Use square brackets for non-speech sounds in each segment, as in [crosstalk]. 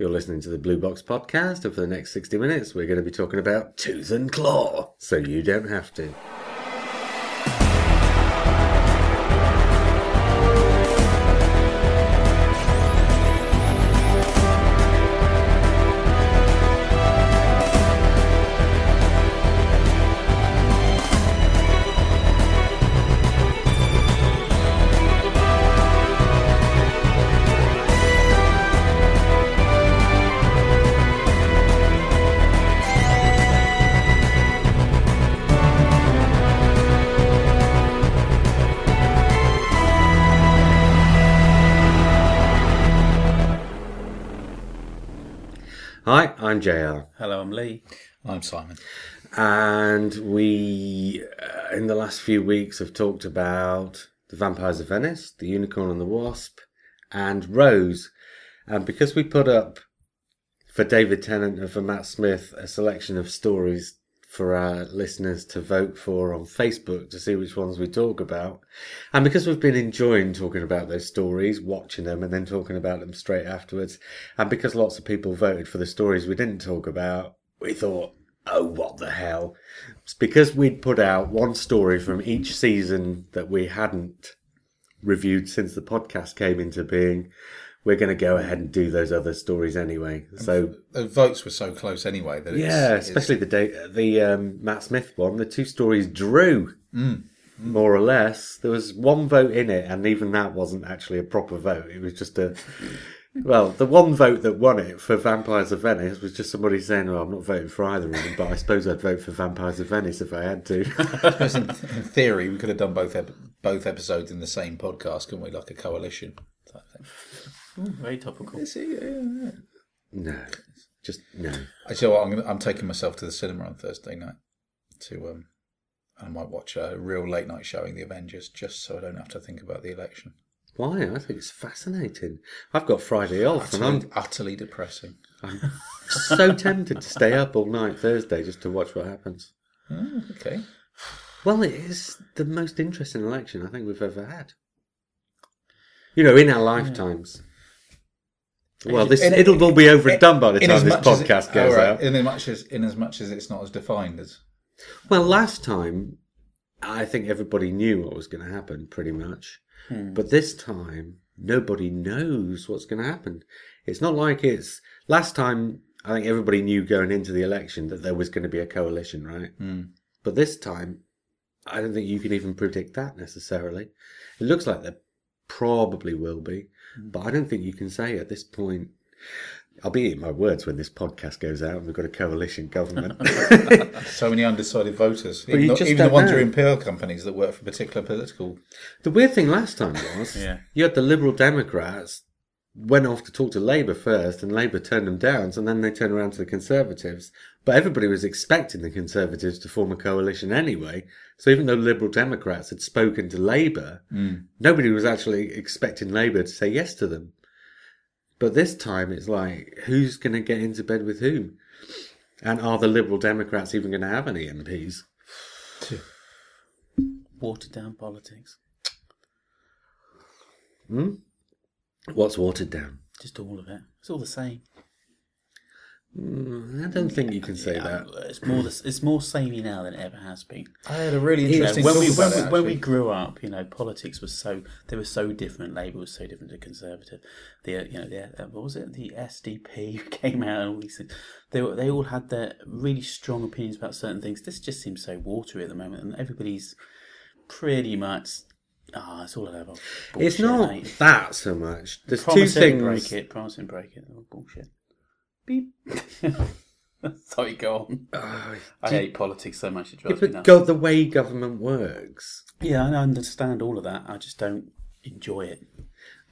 You're listening to the Blue Box podcast, and for the next 60 minutes, we're going to be talking about tooth and claw, so you don't have to. I'm JR. Hello, I'm Lee. I'm Simon. And we, uh, in the last few weeks, have talked about The Vampires of Venice, The Unicorn and the Wasp, and Rose. And because we put up for David Tennant and for Matt Smith a selection of stories for our listeners to vote for on Facebook to see which ones we talk about. And because we've been enjoying talking about those stories, watching them and then talking about them straight afterwards, and because lots of people voted for the stories we didn't talk about, we thought, oh, what the hell? It's because we'd put out one story from each season that we hadn't reviewed since the podcast came into being we're going to go ahead and do those other stories anyway. So The votes were so close anyway that it's, yeah, it's- especially the day, uh, the um, Matt Smith one. The two stories drew mm, mm. more or less. There was one vote in it, and even that wasn't actually a proper vote. It was just a well, the one vote that won it for Vampires of Venice was just somebody saying, "Well, I'm not voting for either of them, but I suppose I'd vote for Vampires of Venice if I had to." [laughs] in, in theory we could have done both ep- both episodes in the same podcast, couldn't we? Like a coalition. type thing. Ooh, very topical. See, yeah, yeah. no, just no. I tell you what, I'm, gonna, I'm taking myself to the cinema on Thursday night to um, I might watch a real late night showing the Avengers just so I don't have to think about the election. Why? I think it's fascinating. I've got Friday off, and I'm utterly depressing. I'm so tempted to stay up all night Thursday just to watch what happens. Oh, okay. Well, it is the most interesting election I think we've ever had. You know, in our lifetimes. Well, this In- it'll all be over and done by the time this as it- podcast goes right. out. In as much as in as much as it's not as defined as Well, last time I think everybody knew what was going to happen, pretty much. Hmm. But this time, nobody knows what's going to happen. It's not like it's last time. I think everybody knew going into the election that there was going to be a coalition, right? Hmm. But this time, I don't think you can even predict that necessarily. It looks like there probably will be, but I don't think you can say at this point. I'll be eating my words when this podcast goes out and we've got a coalition government. [laughs] so many undecided voters. Even, the, even the ones who are in companies that work for particular political The weird thing last time was [laughs] Yeah. you had the Liberal Democrats went off to talk to Labour first, and Labour turned them down, so then they turned around to the Conservatives. But everybody was expecting the Conservatives to form a coalition anyway. So even though Liberal Democrats had spoken to Labour, nobody was actually expecting Labour to say yes to them. But this time it's like, who's going to get into bed with whom? And are the Liberal Democrats even going to have any MPs? [sighs] Watered down politics. Hmm? What's watered down? Just all of it. It's all the same. I don't think you can say that. It's more the, it's more samey now than it ever has been. I had a really You know, interesting when talk we when, about we, when we grew up, you know, politics was so they were so different. Labour was so different to Conservative. The uh, you know the uh, what was it? The SDP [laughs] came out and all these things. They were, they all had their really strong opinions about certain things. This just seems so watery at the moment, and everybody's pretty much ah, it's all a level. It's not mate. that so much. There's two Promise things. break it. Promise and break it. Oh, bullshit. Beep. [laughs] Sorry, go on. Oh, I do you- hate politics so much it yeah, drives me but nuts. go the way government works. Yeah, I understand all of that. I just don't enjoy it.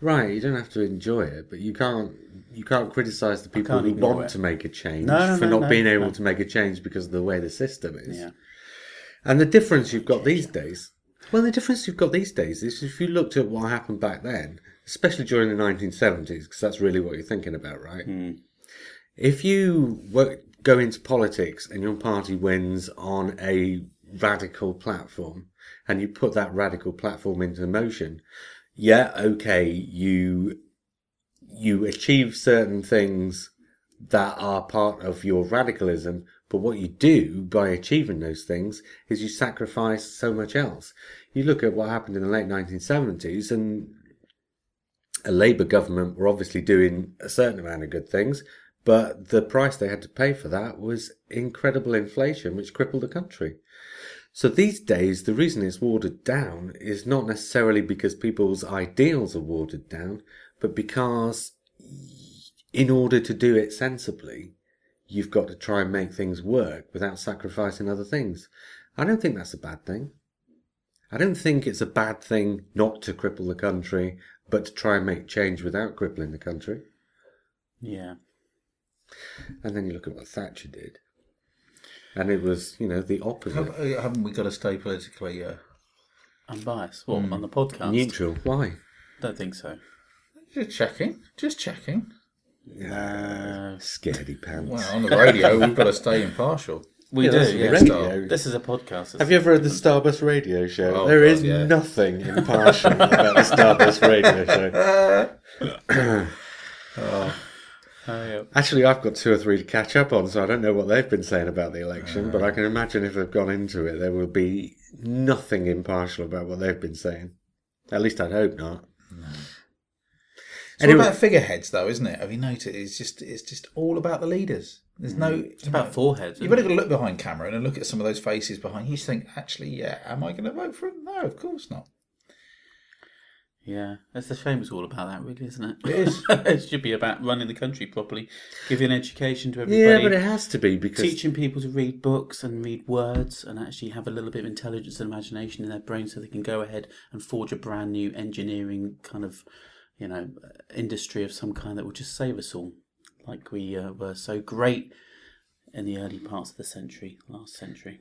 Right, you don't have to enjoy it, but you can't you can't criticise the people who want it. to make a change No, no, for no, not no, being able no. to make a change because of the way the system is. Yeah. And the difference you've got these days, well, the difference you've got these days is if you looked at what happened back then, especially during the 1970s, because that's really what you're thinking about, right? Hmm. If you work, go into politics and your party wins on a radical platform and you put that radical platform into motion, yeah, okay, you you achieve certain things that are part of your radicalism. But what you do by achieving those things is you sacrifice so much else. You look at what happened in the late 1970s and a Labour government were obviously doing a certain amount of good things, but the price they had to pay for that was incredible inflation, which crippled the country. So these days, the reason it's watered down is not necessarily because people's ideals are watered down, but because in order to do it sensibly, you've got to try and make things work without sacrificing other things. I don't think that's a bad thing. I don't think it's a bad thing not to cripple the country, but to try and make change without crippling the country. Yeah. And then you look at what Thatcher did. And it was, you know, the opposite. Have- uh, Haven't we got to stay politically? Uh, Unbiased. What, mm. on the podcast? Neutral. Why? Don't think so. just checking. Just checking. No. Uh, Scaredy pants. Well, on the radio, we've got to stay impartial. We Yeah, do, that's yeah. radio. This is a podcast. Have you ever heard the Starburst radio show? Oh, there God, is yeah. nothing impartial about the Starburst radio show. [laughs] [laughs] Oh. Oh, yeah. Actually, I've got two or three to catch up on, so I don't know what they've been saying about the election, but I can imagine if they've gone into it, there will be nothing impartial about what they've been saying. At least I'd hope not. It's Anyway- all about figureheads, though, isn't it? Have you noticed? It's just it's just all about the leaders. There's no. Mm. It's about foreheads. You've only got to look behind camera and look at some of those faces behind. You think, actually, yeah, am I going to vote for him? No, of course not. Yeah, it's a shame it's all about that, really, isn't it? It is. [laughs] it should be about running the country properly, giving education to everybody, Yeah, but it has to be because teaching people to read books and read words and actually have a little bit of intelligence and imagination in their brain so they can go ahead and forge a brand new engineering kind of, you know, industry of some kind that will just save us all, like we uh, were so great in the early parts of the century, last century.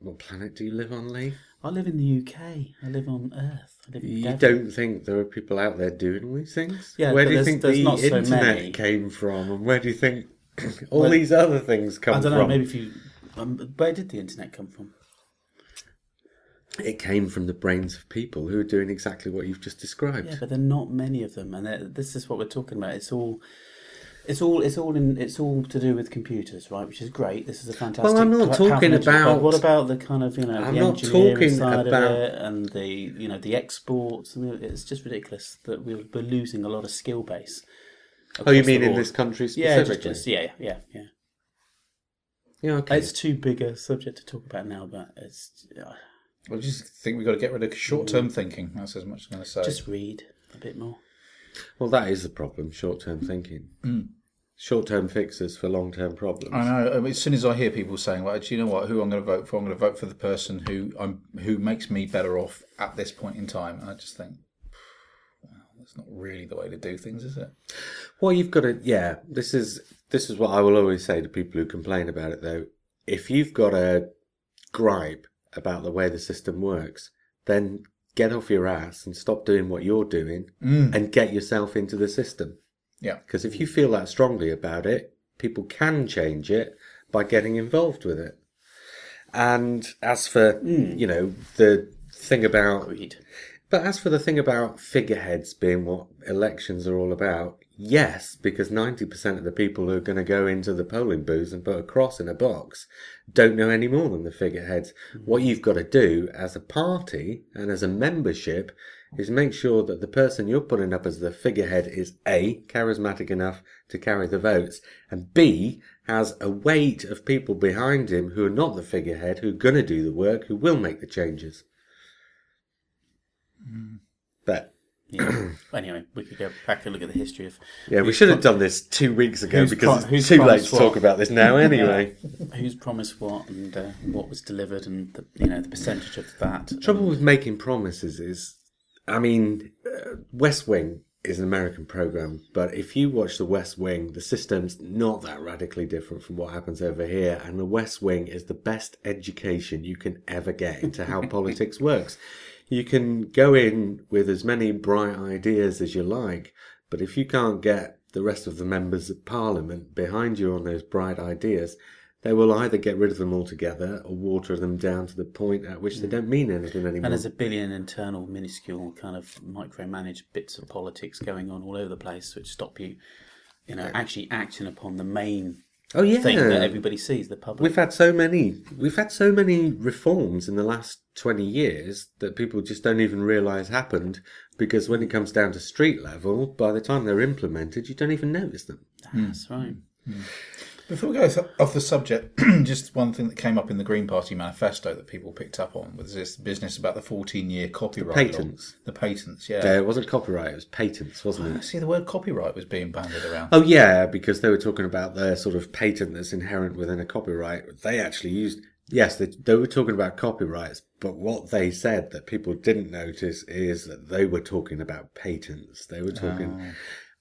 What planet do you live on, Lee? I live in the UK. I live on Earth. I live You Devon. don't think there are people out there doing these things? Yeah, where do you think the so internet many. came from, and where do you think [clears throat] all these other things come from? I don't from? know. Maybe if you, um, where did the internet come from? It came from the brains of people who are doing exactly what you've just described. Yeah, but there are not many of them, and this is what we're talking about. It's all, it's all, it's all in, it's all to do with computers, right? Which is great. This is a fantastic. Well, I'm not powerful talking about- what about the kind of you know I'm the not engineering talking side about- of it and the you know the exports. I mean, it's just ridiculous that we're, we're losing a lot of skill base. oh, you mean in this country Yeah, just, just yeah, yeah, yeah. Yeah, okay. It's too big a subject to talk about now, but it's uh, I just think we've got to get rid of short term thinking. That's as much as I'm going to say. just read a bit more. Well, that is the problem short term thinking. Short term fixes for long term problems. I know. I mean, as soon as I hear people saying, "Well, do you know what? Who I'm going to vote for? I'm going to vote for the person who I'm who makes me better off at this point in time." And I just think, well, that's not really the way to do things, is it? Well, you've got to, yeah. This is this is what I will always say to people who complain about it, though. If you've got a gripe about the way the system works, then get off your ass and stop doing what you're doing mm. and get yourself into the system. Yeah. Because if you feel that strongly about it, people can change it by getting involved with it. And as for hmm. you know the thing about Read. but as for the thing about figureheads being what elections are all about, yes, because 90% of the people who are going to go into the polling booths and put a cross in a box don't know any more than the figureheads. Hmm. What you've got to do as a party and as a membership is make sure that the person you're putting up as the figurehead is A, charismatic enough to carry the votes, and B, has a weight of people behind him who are not the figurehead, who are going to do the work, who will make the changes. But Yeah. anyway, we could go back and look at the history of Yeah, we should have done this two weeks ago who's because pro- it's too late to talk about this now [laughs] anyway. who's promised what and uh, what was delivered and the, you know the percentage of that. The Trouble with making promises is, I mean, uh, West Wing is an American program, but if you watch The West Wing, the system's not that radically different from what happens over here, and The West Wing is the best education you can ever get into how [laughs] politics works. You can go in with as many bright ideas as you like, but if you can't get the rest of the members of parliament behind you on those bright ideas, they will either get rid of them altogether or water them down to the point at which they mm. don't mean anything anymore. And there's a billion internal, minuscule, kind of micromanaged bits of politics going on all over the place, which stop you you know, actually acting upon the main Oh yeah, thing that everybody sees, the public. We've had so many. We've had so many reforms in the last twenty years that people just don't even realise happened. Because when it comes down to street level, by the time they're implemented, you don't even notice them. That's mm. right. Mm. Before we go off the subject, [clears throat] just one thing that came up in the Green Party manifesto that people picked up on was this business about the 14-year copyright law. patents. The patents, yeah. It wasn't copyright; it was patents, wasn't ah, it? See, the word copyright was being banded around. Oh yeah, because they were talking about the sort of patent that's inherent within a copyright. They actually used yes, they, they were talking about copyrights, but what they said that people didn't notice is that they were talking about patents. They were talking,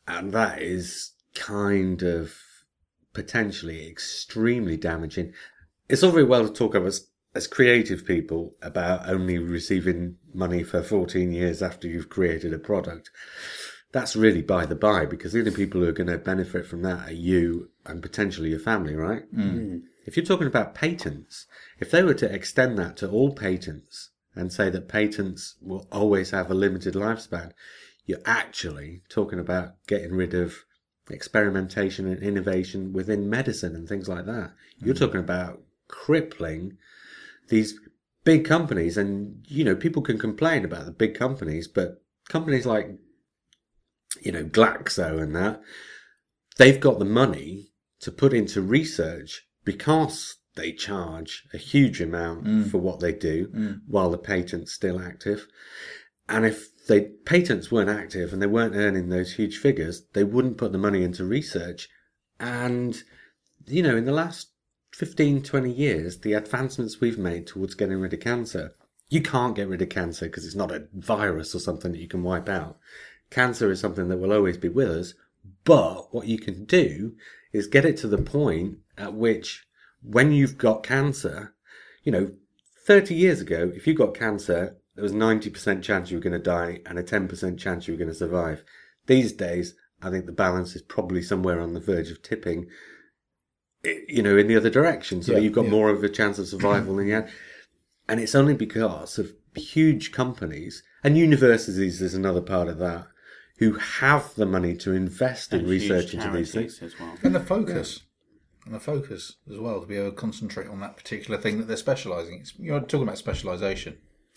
ah. and that is kind of potentially extremely damaging. It's all very well to talk of us as creative people about only receiving money for 14 years after you've created a product that's really by the by because the only people who are going to benefit from that are you and potentially your family, right? Mm. If you're talking about patents, if they were to extend that to all patents and say that patents will always have a limited lifespan, you're actually talking about getting rid of experimentation and innovation within medicine and things like that. You're mm-hmm. talking about crippling these big companies and you know people can complain about the big companies but companies like you know, Glaxo and that, they've got the money to put into research because they charge a huge amount mm. for what they do mm. while the patent's still active. And if they patents weren't active and they weren't earning those huge figures, they wouldn't put the money into research. And, you know, in the last 15, 20 years, the advancements we've made towards getting rid of cancer, you can't get rid of cancer because it's not a virus or something that you can wipe out cancer is something that will always be with us. But what you can do is get it to the point at which when you've got cancer, you know, 30 years ago, if you got cancer, there was 90% chance you were going to die and a 10% chance you were going to survive. These days, I think the balance is probably somewhere on the verge of tipping, i- you know, in the other direction. So Yeah, you've got yeah. more of a chance of survival than you had. And it's only because of huge companies and universities is another part of that who have the money to invest in research into these things. as well. And the focus. And the focus as well, to be able to concentrate on that particular thing that they're specialising. It's, you're talking about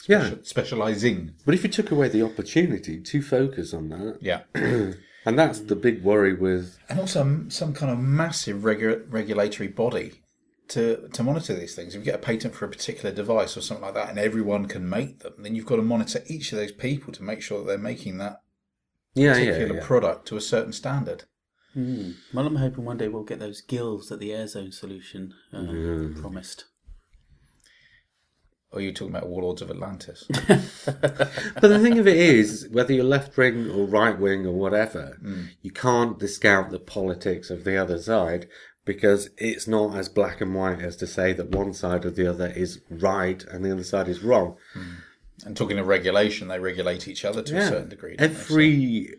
specialisation. Yeah. Specialising. But if you took away the opportunity to focus on that, Yeah. [clears throat] and that's the big worry with and also some kind of massive regu- regulatory body to to monitor these things. If you get a patent for a particular device or something like that, and everyone can make them, then you've got to monitor each of those people to make sure that they're making that yeah, yeah, particular yeah. product to a certain standard. Mm. Well, I'm hoping one day we'll get those gills that the Airzone solution uh, Mm. promised. Or are you talking about Warlords of Atlantis? [laughs] But the thing of it is, whether you're left wing or right wing or whatever, hmm. you can't discount the politics of the other side because it's not as black and white as to say that one side or the other is right and the other side is wrong. Hmm. and talking of regulation, they regulate each other to a certain degree. don't they? So- Every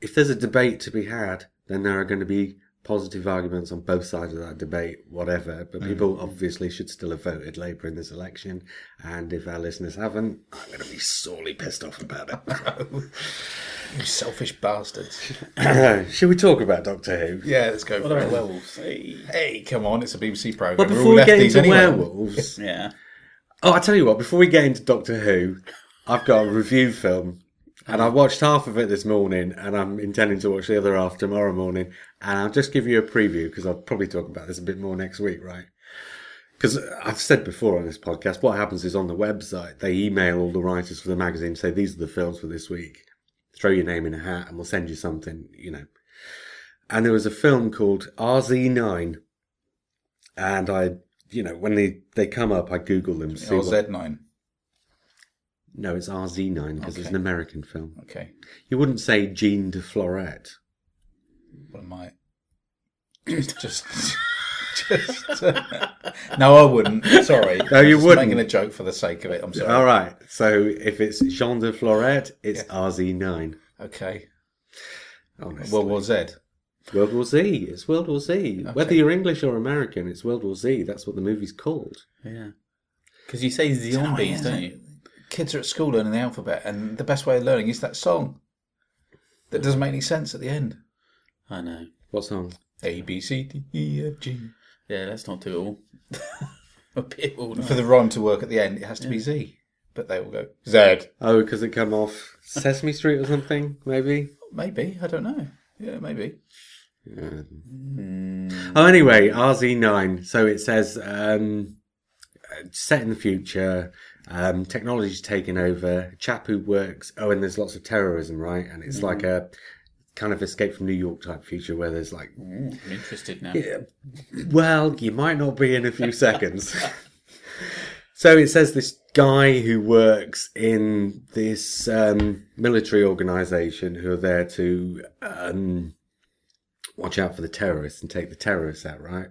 if there's a debate to be had, then there are going to be positive arguments on both sides of that debate, whatever. But mm. people obviously should still have voted Labour in this election, and if our listeners haven't, I'm going to be sorely pissed off about it. [laughs] you selfish bastards. [coughs] Should we talk about Doctor Who? Yeah, let's go What about it. werewolves? Hey. Hey, come on, it's a BBC program. But We're before all we get into anyway. werewolves, [laughs] Yeah. oh, I tell you what, before we get into Doctor Who, I've got a review film. And I watched half of it this morning, and I'm intending to watch the other half tomorrow morning. And I'll just give you a preview because I'll probably talk about this a bit more next week, right? Because I've said before on this podcast, what happens is on the website, they email all the writers for the magazine, say, these are the films for this week. Throw your name in a hat and we'll send you something, you know. And there was a film called RZ9. And I, you know, when they, they come up, I Google them. to see Or what- Z9. No, it's RZ9 because it's Okay. an American film. Okay. You wouldn't say Jean de Florette. What am I? Just, just, just. uh, no, I wouldn't. Sorry. No, I'm you just wouldn't. Making a joke for the sake of it. I'm sorry. All right. So if it's Jean de Florette, it's RZ9. Okay. Honestly. World War Z. World War Z. It's World War Z. Whether you're English or American, it's World War Z. That's what the movie's called. Yeah. Because you say zombies, don't you? Kids are at school learning the alphabet, and the best way of learning is that song that doesn't make any sense at the end. I know. What song? A B C D E F G. Yeah, let's not do it all. [laughs] a bit all For the rhyme to work at the end, it has to be Z. But they all go Z. Oh, because it come off Sesame Street or something, maybe. Maybe I don't know. Yeah, maybe. Yeah. Mm. Oh, anyway, RZ9. So it says um, set in the future, um, technology's taken over. Chap who works. Oh, and there's lots of terrorism, right? And it's like a kind of escape from New York type future where there's like, Ooh, I'm interested now. yeah, well, you might not be in a few seconds. [laughs] so it says this guy who works in this um, military organization who are there to um, watch out for the terrorists and take the terrorists out, right?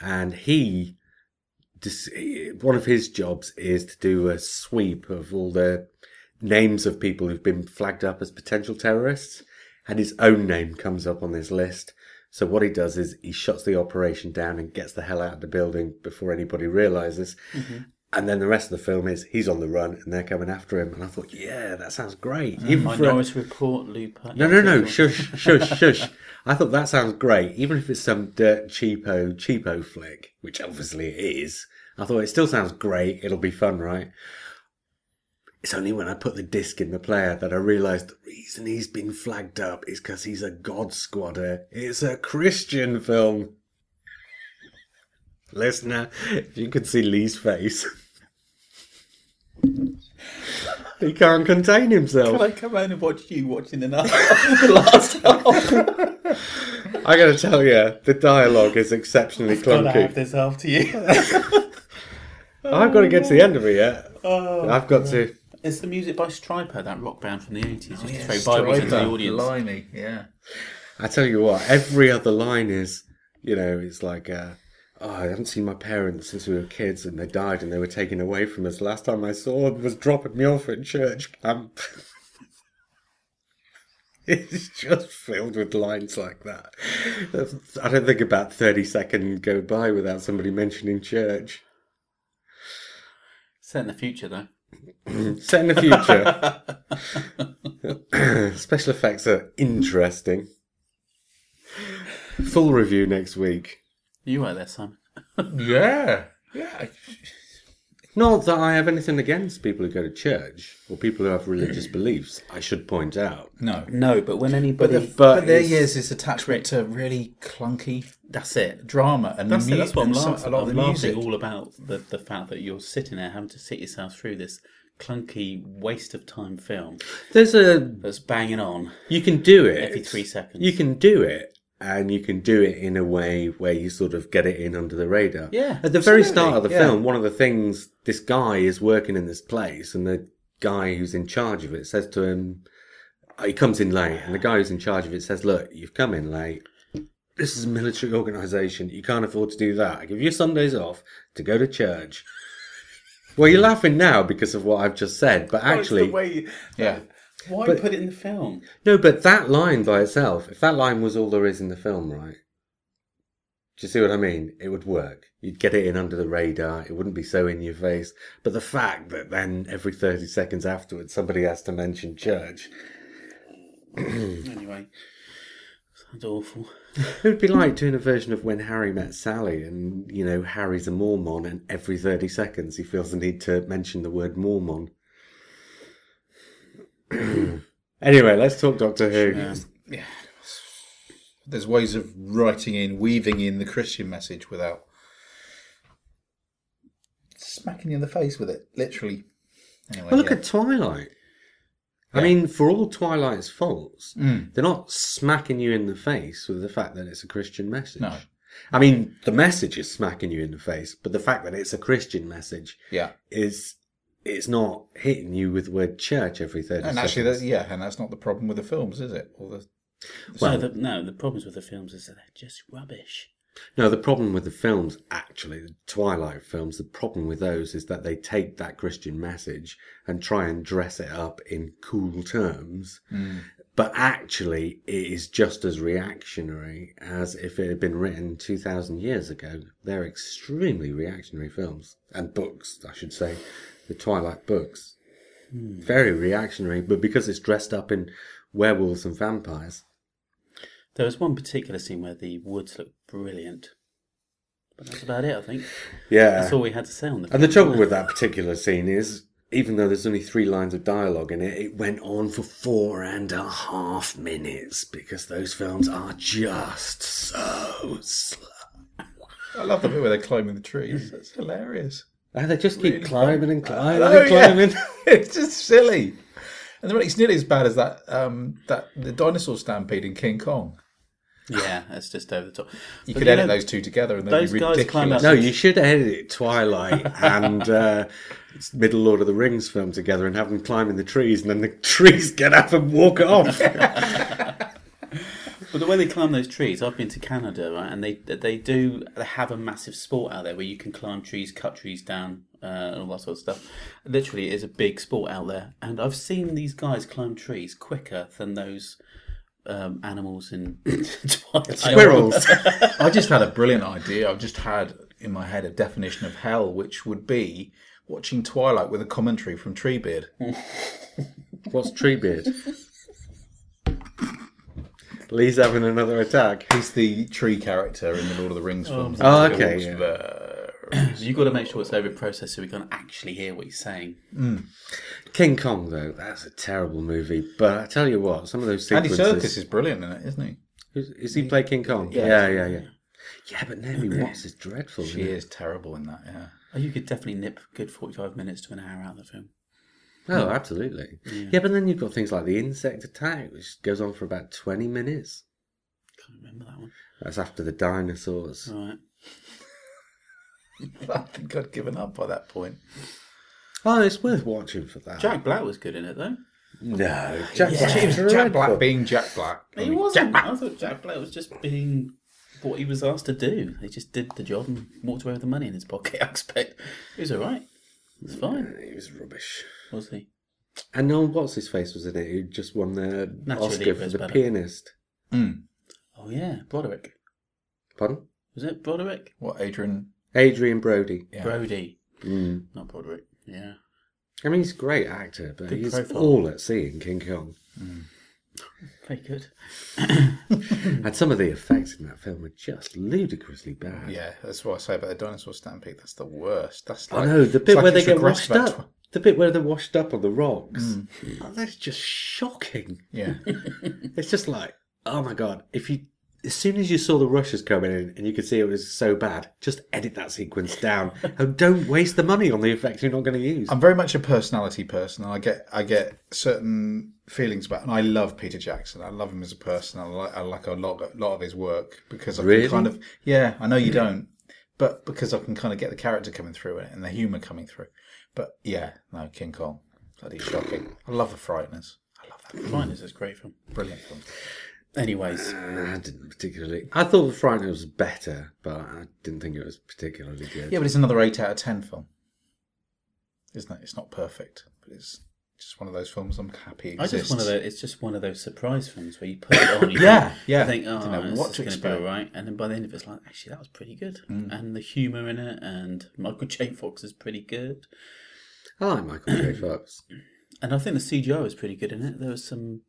And he, one of his jobs is to do a sweep of all the names of people who've been flagged up as potential terrorists, and his own name comes up on this list. So what he does is he shuts the operation down and gets the hell out of the building before anybody realizes. Mm-hmm. And then the rest of the film is he's on the run and they're coming after him. And I thought, yeah, that sounds great. Mm, Even for a- Minority Report, Looper. Uh, no, no, no. Shush, [laughs] shush, shush. I thought that sounds great. Even if it's some dirt cheapo, cheapo flick, which obviously it is. I thought it still sounds great. It'll be fun, right? It's only when I put the disc in the player that I realised the reason he's been flagged up is because he's a God Squadder. It's a Christian film. Listener, if you could see Lee's face. [laughs] he can't contain himself. Can I come home and watch you watching the, [laughs] the last half? I gotta tell you, the dialogue is exceptionally Gotta have clunky. this after you. [laughs] I've got to get to the end of it yet. Oh, I've got to. It's the music by Stryper, that rock band from the 80s. Used Oh, to throw Bibles into the audience. Blimey, yeah. I tell you what, every other line is, you know, it's like, uh, oh, I haven't seen my parents since we were kids and they died and they were taken away from us. Last time I saw them was dropping me off at church camp. [laughs] it's just filled with lines like that. I don't think about 30 seconds go by without somebody mentioning church. Set in the future, though. [clears throat] Set in the future. [clears throat] Special effects are interesting. Full review next week. You were there, Simon. Yeah. [laughs] Yeah. Not that I have anything against people who go to church or people who have religious [clears throat] beliefs, I should point out. No. No, but when But, anybody. the, But but, there it's- is this attachment to really clunky that's it. drama and That's, the it, that's what I'm and so- laughing a lot I'm the laughing music. all about the, the fact that you're sitting there having to sit yourself through this clunky waste of time film There's a that's banging on you can do it every three seconds. You can do it, and you can do it in a way where you sort of get it in under the radar. Yeah, At the very start of the yeah. film, one of the things this guy is working in this place, and the guy who's in charge of it says to him, uh, he comes in late, and the guy who's in charge of it says, "Look, you've come in late." This is a military organisation. You can't afford to do that. I give you Sundays off to go to church. Well, you're laughing now because of what I've just said, but actually, way, Yeah. Why But- put it in the film? no, but that line by itself, if that line was all there is in the film, right? Do you see what I mean? It would work. You'd get it in under the radar. It wouldn't be so in your face. But the fact that then every 30 seconds afterwards somebody has to mention church, [clears throat] Anyway, sounds awful. it would be like doing a version of when Harry met Sally and, you know, Harry's a Mormon and every 30 seconds he feels the need to mention the word Mormon. [clears throat] anyway, let's talk Doctor Who. yeah. There's ways of writing in, weaving in the Christian message without smacking you in the face with it, literally. Anyway, Well, look yeah. at Twilight. I mean, for all Twilight's faults, Mm. they're not smacking you in the face with the fact that it's a Christian message. No. I mean, the message is smacking you in the face, but the fact that it's a Christian message yeah. is it's not hitting you with the word church every 30 And actually, seconds. that's, yeah, and that's not the problem with the films, is it? Or the, Well, no, the, no, the problems with the films is that they're just rubbish. No, the problem with the films, actually, the Twilight films, the problem with those is that they take that Christian message and try and dress it up in cool terms. Hmm. But actually, it is just as reactionary as if it had been written 2,000 years ago. They're extremely reactionary films. And books, I should say. The Twilight books. Very reactionary, but because it's dressed up in werewolves and vampires. There was one particular scene where the woods looked brilliant, but that's about it. I think Yeah. that's all we had to say on the. And the trouble with that particular scene is, even though there's only three lines of dialogue in it, it went on for four and a half minutes because those films are just so slow. I love the bit where they're climbing the trees. That's hilarious. And they just keep Really climbing and climbing Oh, and yeah. climbing. [laughs] it's just silly. And then it's nearly as bad as that um, that the dinosaur stampede in King Kong. Yeah, that's just over the top. You But could you edit know, those two together and they'd those be guys ridiculous. climb up- No, you should edit it Twilight [laughs] and uh, Middle Lord of the Rings film together and have them climb in the trees, and then the [laughs] trees get up and walk off. But the way they climb those trees, I've been to Canada, right, and they they do they have a massive sport out there where you can climb trees, cut trees down, uh, and all that sort of stuff. Literally, it is a big sport out there, and I've seen these guys climb trees quicker than those um, animals in [coughs] Squirrels. [laughs] I just had a brilliant idea. I've just had in my head a definition of hell, which would be watching Twilight with a commentary from Treebeard. [laughs] What's Treebeard? Lee's having another attack. He's the tree character in the Lord of the Rings oh, films. Oh, He okay, yeah. very- You've got to make sure it's over processed so we can actually hear what he's saying. Hmm. King Kong, though, that's a terrible movie. But I tell you what, some of those sequences. Andy sequences. Serkis is brilliant in it, isn't he? Is, is he play King Kong? Yeah. Yeah, yeah, yeah. Yeah, but Naomi [clears throat] Watts is dreadful. She isn't is terrible in that. Yeah. Oh, you could definitely nip a good forty-five minutes to an hour out of the film. Oh, absolutely. Yeah. but then you've got things like the insect attack, which goes on for about 20 minutes. Can't remember that one. That's after the dinosaurs. Right. [laughs] I think I'd given up by that point. Oh, it's worth watching for that. Jack Black was good in it though. No, Jack [sighs] Jack, Black. Jack Black being Jack Black. I He mean, wasn't. I thought Jack Black was just being what he was asked to do. He just did the job and walked away with the money in his pocket. [laughs] I expect he was all right. It's fine. He was rubbish. Was he? And no, what's his face was in it? Who just won the Naturally, Oscar for was the better. pianist? mm, Oh yeah, Broderick. Pardon? Was it Broderick? what Adrien? Adrien Brody. Yeah. Brody, Mm. not Broderick. Yeah. I mean, he's a great actor, but Good he's profile. all at sea in King Kong. [laughs] Very good. [laughs] And some of the effects in that film are just ludicrously bad. Yeah, that's what I say about the dinosaur stampede. That's the worst. That's I know the bit like where they get regressed washed about up. The bit where they're washed up on the rocks. Hmm. Oh, that's just shocking. yeah, [laughs] It's just like, oh my god! If you, as soon as you saw the rushes coming in and you could see it was so bad, just edit that sequence down [laughs] and don't waste the money on the effects you're not going to use. I'm very much a personality person. and I get I get certain feelings about, and I love Peter Jackson. I love him as a person. I like I like a lot a lot of his work because I Really? can kind of yeah. I know you don't, but because I can kind of get the character coming through it and the humour coming through. But yeah, no, King Kong, bloody shocking. I love the Frighteners. I love that. [clears throat] Fine, this is a great film. Brilliant film. Anyways, Uh, I didn't particularly. I thought The Frighteners was better, but I didn't think it was particularly good. Yeah, but it's another eight out of ten film, isn't it? It's not perfect, but it's just one of those films I'm happy I exists. just one of those. It's just one of those surprise films where you put it on. [laughs] You Yeah, think, yeah. You think, oh, Didn't know this what is to going to be expect. all right, and then by the end of it, it's like, actually, that was pretty good, Mm. and the humour in it, and Michael J. Fox is pretty good, I like Michael J. Fox. and I think the CGI was pretty good in it. There was some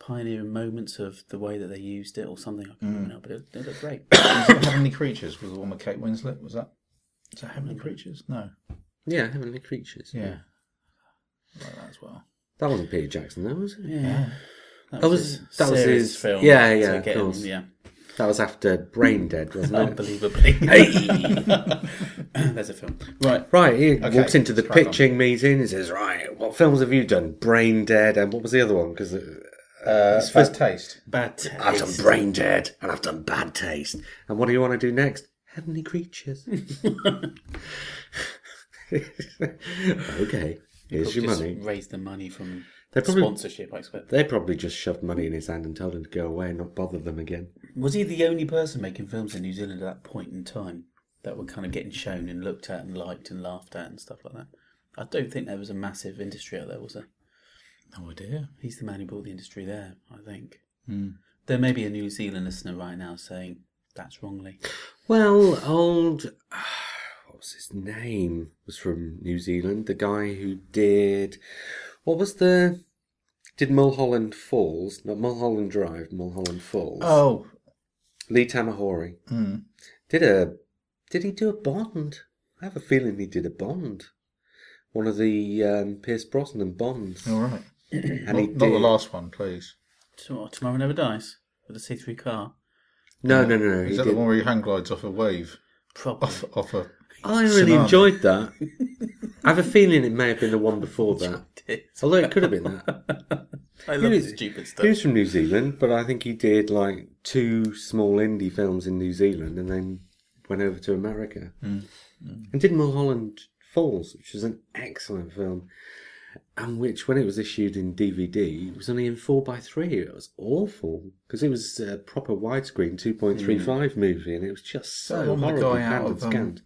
pioneering moments of the way that they used it, or something. I can't Mm. remember now, but it, it looked great. [coughs] Was it Heavenly Creatures was the one with Kate Winslet. Was that? Is that Heavenly Creatures? No. Yeah, Heavenly Creatures. Yeah. I like that as well. That wasn't Peter Jackson, though, was it? Yeah, that That was, was- his that was serious his- film. yeah, yeah, of get him- course. yeah, That was after Brain Dead, wasn't it? unbelievably. [laughs] [laughs] There's a film, right? Right, he Okay, walks into the let's on. pitching meeting. He says, "Right, what films have you done? Brain Dead, and what was the other one? Because Uh, Bad Taste. Bad taste. I've done Brain Dead, and I've done Bad Taste. And what do you want to do next? Heavenly Creatures. [laughs] okay, here's your just money. raise the money from They probably sponsorship. I expect. they probably just shoved money in his hand and told him to go away and not bother them again. Was he the only person making films in New Zealand at that point in time that were kind of getting shown and looked at and liked and laughed at and stuff like that? I don't think there was a massive industry out there, was there? No idea. He's the man who brought the industry there, I think. Hmm. There may be a New Zealand listener right now saying that's wrongly. Well, old [sighs] what was his name? Was from New Zealand. The guy who did what was the did Mulholland Falls, not Mulholland Drive, Mulholland Falls. Oh, Lee Tamahori mm. did a. Did he do a Bond? I have a feeling he did a Bond. One of the um, Pierce Brosnan Bonds. all right. And [clears throat] Not, he not the last one, please. Tomorrow, Tomorrow Never Dies with the a C3 car. No, no, no, no. Is he that did- the one where he hang glides off a wave? Probably. Off, off a. I really Tsunami. enjoyed that. [laughs] I have a feeling it may have been the one before that. Although it could have been that. [laughs] I love He was- stupid He was from New Zealand, but I think he did like two small indie films in New Zealand and then went over to America. Mm. And did Mulholland Falls, which was an excellent film. And which, when it was issued in DVD, it was only in 4x3. It was awful because it was a proper widescreen 2.35 movie and it was just that so one with the guy out and of, um, scanned.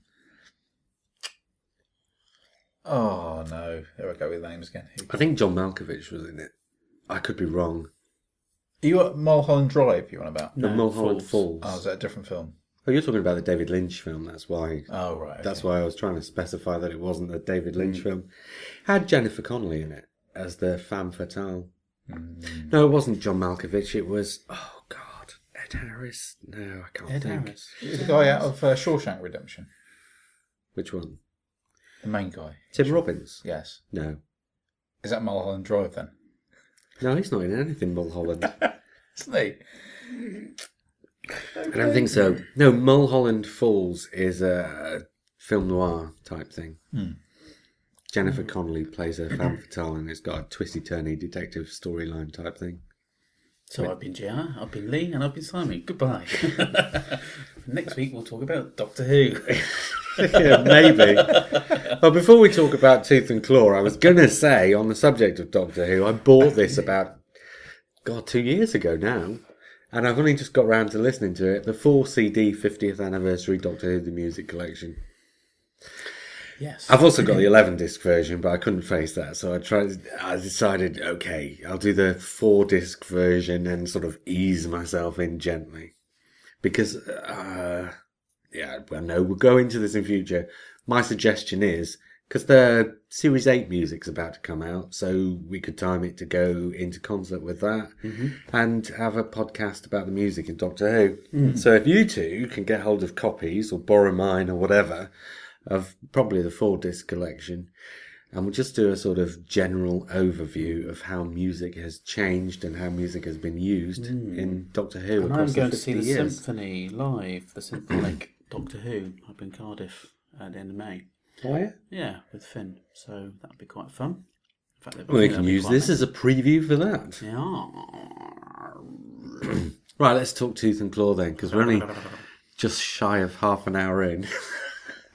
Oh no! There I go with names again. I think John Malkovich was in it. I could be wrong. Are you at Mulholland Drive? You on about? The No, Mulholland Falls. Falls. Oh, is that a different film? Oh, you're talking about the David Lynch film. That's why. Oh right. That's okay. why I was trying to specify that it wasn't a David Lynch film. Had Jennifer Connelly in it as the femme fatale. Mm. No, it wasn't John Malkovich. It was oh god, Ed Harris. No, I can't Ed think. Harris. Is the guy out of uh, Shawshank Redemption? Which one? The main guy. Tim Robbins. Yes. No, Is that Mulholland Drive then? no, he's not in anything. Mulholland. [laughs] Isn't he? I don't think so. No, Mulholland Falls is a film noir type thing. Hmm. Jennifer Connelly plays a femme fatale, and it's got a twisty turny detective storyline type thing. So I've been JR, I've been Lee, and I've been Simon. Goodbye. [laughs] Next week we'll talk about Doctor Who. [laughs] yeah, maybe. Well, before we talk about Tooth and Claw, I was going to say on the subject of Doctor Who, I bought this about, God, two years ago now. And I've only just got round to listening to it. The 4 CD 50th anniversary Doctor Who The Music Collection. Yes. I've also got the 11 disc version, but I couldn't face that. So I tried, I decided, okay, I'll do the 4 disc version and sort of ease myself in gently. Because, uh, yeah, well, no, we'll go into this in future. My suggestion is, because the Series 8 music's about to come out, so we could time it to go into concert with that mm-hmm. and have a podcast about the music in Doctor Who. Mm. So if you two can get hold of copies or borrow mine or whatever of probably the four disc collection, and we'll just do a sort of general overview of how music has changed and how music has been used mm. in Doctor Who and I'm going to see 50 the years. symphony live, the symphonic Doctor Who up in Cardiff at the end of May. Oh, yeah? Yeah, with Finn. So that'd be quite fun. In fact, Well, we can use this as a preview for that. Yeah. [clears throat] Right, let's talk Tooth and Claw then, because we're only [laughs] just shy of half an hour in. [laughs]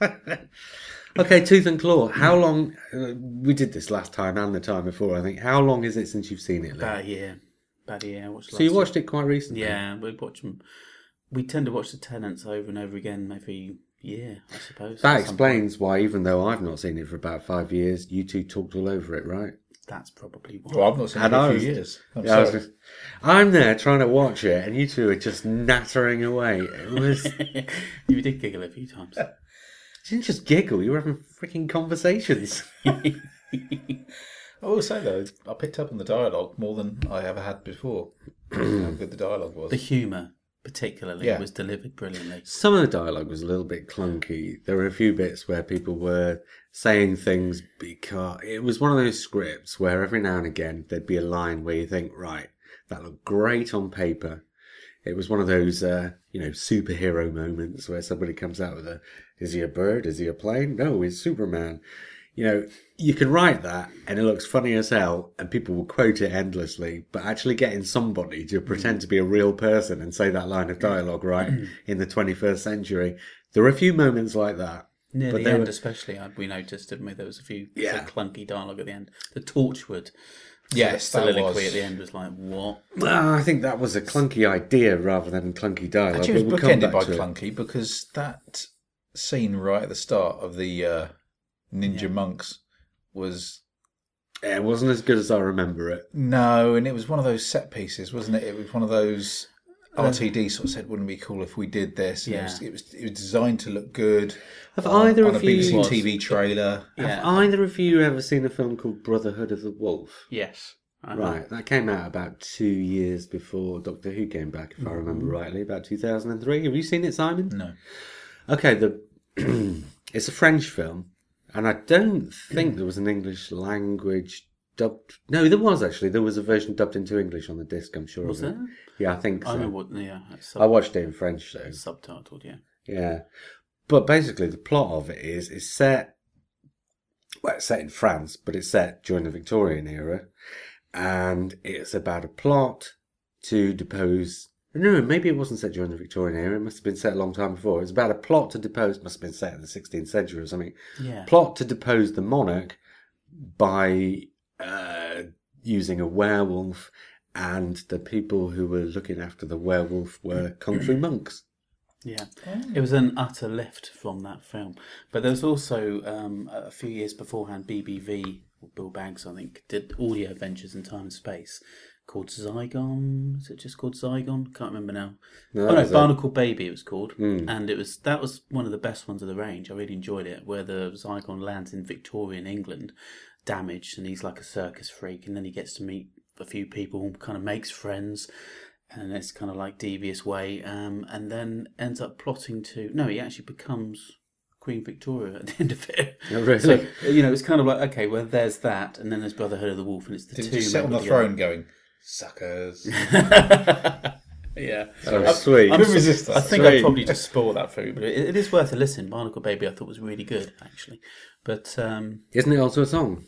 okay, Tooth and Claw. How long? Uh, we did this last time and the time before. I think. How long is it since you've seen it? Lee? About a year. About a year. Watched so you watched it quite recently. Yeah, we watch them. We tend to watch the Tennants over and over again every year, I suppose. That at some explains why, even though I've not seen it for about five years, you two talked all over it, right? That's probably why. Well, I've not seen And it in I a was- few years. I'm Yeah, sorry. just- I'm there trying to watch it, and you two are just nattering away. It was. [laughs] you did giggle a few times. [laughs] You didn't just giggle. You were having freaking conversations. [laughs] I will say though, I picked up on the dialogue more than I ever had before. how [clears throat] good the dialogue was. the humour, particularly, Yeah. was delivered brilliantly. Some of the dialogue was a little bit clunky. There were a few bits where people were saying things because it was one of those scripts where every now and again there'd be a line where you think, right, that looked great on paper. It was one of those, uh, you know, superhero moments where somebody comes out with a, is he a bird? Is he a plane? No, he's Superman. You know, you can write that and it looks funny as hell and people will quote it endlessly, but actually getting somebody to pretend to be a real person and say that line of dialogue right [clears throat] in the 21st century, there are a few moments like that. Near But the end, were- especially, we noticed, didn't we? There was a few Yeah. sort of clunky dialogue at the end. The Torchwood Yes, sort of soliloquy was- at the end was like, what? Well, I think that was a clunky idea rather than clunky dialogue. Actually, it was we'll bookended by to it. clunky because that scene right at the start of the uh, ninja monks was Yeah, it wasn't as good as I remember it. no, and it was one of those set pieces, wasn't it? It was one of those. RTD sort of said, "Wouldn't it be cool if we did this?" And it, was, Yeah. it was it was designed to look good. Have on, either on a of you- BBC Was. TV trailer? Yeah. Have either of you ever seen a film called Brotherhood of the Wolf? Yes. Uh-huh. Right, that came out about two years before Doctor Who came back, if I remember Mm-hmm. rightly, about 2003. Have you seen it, Simon? No. Okay, the [clears throat] it's a French film, and I don't think there was an English language dubbed. No, there was actually. There was a version dubbed into English on the disc. I'm sure. Was of it. there? Yeah, I think I so. remember what, yeah, it's I watched it in French though. subtitled, yeah. Yeah, but basically the plot of it is it's set. Well, it's set in France, but it's set during the Victorian era, and it's about a plot to depose. No, maybe it wasn't set during the Victorian era. It must have been set a long time before. It's about a plot to depose. Must have been set in the 16th century or something. Yeah. Plot to depose the monarch by uh, using a werewolf, and the people who were looking after the werewolf were [clears throat] kung fu monks. Yeah, it was an utter lift from that film. But there was also um, a few years beforehand, BBV, Bill Baggs, I think, did audio adventures in time and space called Zygon. Is it just called Zygon? Can't remember now. No, oh no, was a- Barnacle Baby it was called, Hmm. and it was that was one of the best ones of the range. I really enjoyed it, where the Zygon lands in Victorian England, damaged, and he's like a circus freak, and then he gets to meet a few people, kind of makes friends, and it's kind of like devious way, um, and then ends up plotting to no, he actually becomes Queen Victoria at the end of it. [laughs] Oh, really? So you know, it's kind of like okay, well, there's that, and then there's Brotherhood of the Wolf, and it's the Did two. you sit on the throne going, suckers? [laughs] yeah. Sweet. I'm Couldn't so- resist. I think I'd probably just spoil that for you, but it, it is worth a listen. Barnacle Baby, I thought was really good actually, but um, Isn't it also a song?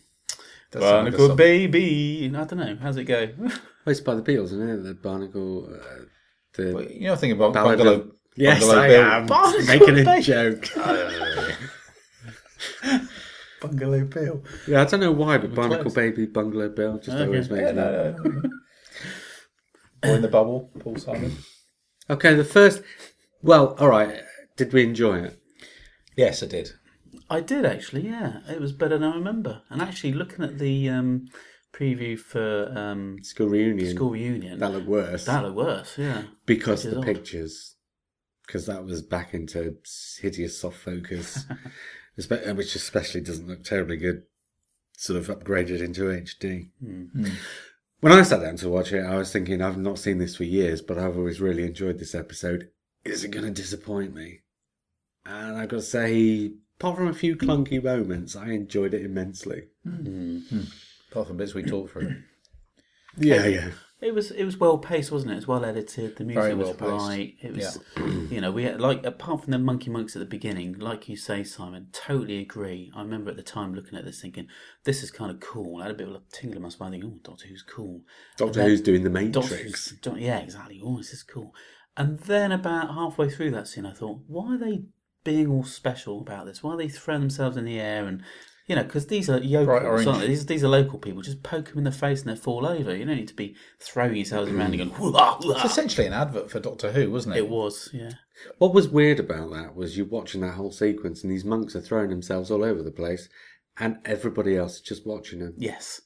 Does sound like a Barnacle song. Baby, I don't know, how's it go? [laughs] Well, it's by the Beatles, isn't it? The Barnacle. Uh, the Well, You're not thinking about Ballad Bungalow. of- Yes, Bungalow I Bill. am Barnacle making a joke. [laughs] Bungalow Bill. Yeah, I don't know why, but Barnacle close. Baby, Bungalow Bill, just Okay. always makes Yeah, me. no, no, no. [laughs] Boy in the Bubble, Paul Simon. Okay, the first. Well, all right. Did we enjoy it? Yes, I did. I did actually, yeah. It was better than I remember. And actually, looking at the um, preview for um, School reunion. School Reunion, That looked worse that looked worse. Yeah, because the odd. pictures, because that was back into hideous soft focus, espe- [laughs] which especially doesn't look terribly good. Sort of upgraded into HD. Hmm. hmm. When I sat down to watch it, I was thinking, I've not seen this for years, but I've always really enjoyed this episode. Is it going to disappoint me? And I've got to say, apart from a few clunky moments, I enjoyed it immensely. Hmm. Hmm. Apart from bits we talked through. Yeah, yeah. It was it was well paced, wasn't it? It was well edited. The music Very was right. It was, [clears throat] you know, we had, like apart from the Monkey Monks at the beginning, like you say, Simon. Totally agree. I remember at the time looking at this, thinking this is kind of cool. I had a bit of a tingle in my spine, thinking, "Oh, Doctor Who's cool." Doctor then- Who's doing the Doctor Matrix. Who's- yeah, exactly. Oh, this is cool. And then about halfway through that scene, I thought, why are they being all special about this? Why are they throwing themselves in the air and you know, because these are yokels, aren't they? These, these are local people. Just poke them in the face and they fall over. You don't need to be throwing yourselves around and going, "Hoo-ah, It's essentially an advert for Doctor Who, wasn't it? It was, yeah. What was weird about that was you're watching that whole sequence and these monks are throwing themselves all over the place and everybody else is just watching them. Yes,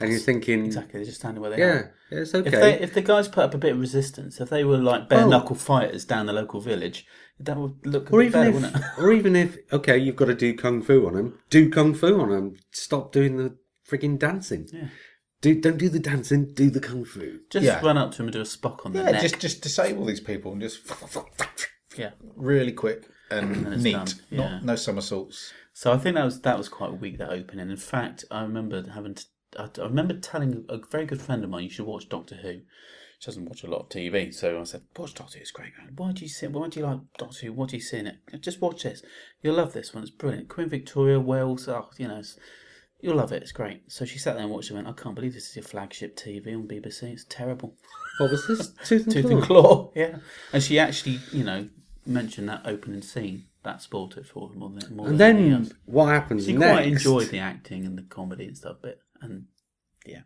And you're thinking, exactly. They're just standing where they yeah, are. Yeah, it's If okay. they if the guys put up a bit of resistance, if they were like bare Oh. knuckle fighters down the local village, that would look a or bit even better, if, wouldn't it? or even if, okay, you've got to do kung fu on him. do kung fu on him. Stop doing the frigging dancing. Yeah. Do, don't do the dancing, do the kung fu. Just Yeah. run up to him and do a spock on the Yeah, neck. just just disable these people and just Yeah. really quick and And it's neat. done, yeah. Not no somersaults. So I think that was that was quite weak that opening. In fact, I remember having to, I, I remember telling a very good friend of mine you should watch Doctor Who. She doesn't watch a lot of TV, so I said, "Watch Doctor Who. It's great. Why do you see? Why do you like Doctor Who? What do you see in it? Just watch this. You'll love this one. It's brilliant. Queen Victoria, Wales. Oh, you know, you'll love it. It's great." So she sat there and watched it. and Went, "I can't believe this is your flagship TV on BBC. It's terrible." What was this? [laughs] Tooth and Tooth claw? and claw. Yeah, and she actually, you know, mentioned that opening scene. That spoiled it for her more than more And than then what happens She next? quite enjoyed the acting and the comedy and stuff, but and yeah,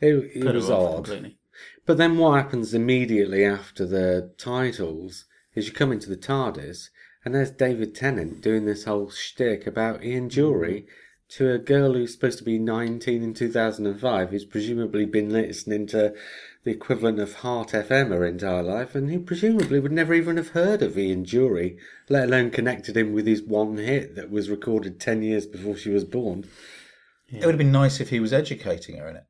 It, it was odd. completely. But then what happens immediately after the titles is you come into the TARDIS and there's David Tennant doing this whole shtick about Ian Dury mm-hmm. to a girl who's supposed to be 19 in 2005, who's presumably been listening to the equivalent of Heart FM her entire life, and who presumably would never even have heard of Ian Dury, let alone connected him with his one hit that was recorded 10 years before she was born. It would have been nice if he was educating her in it.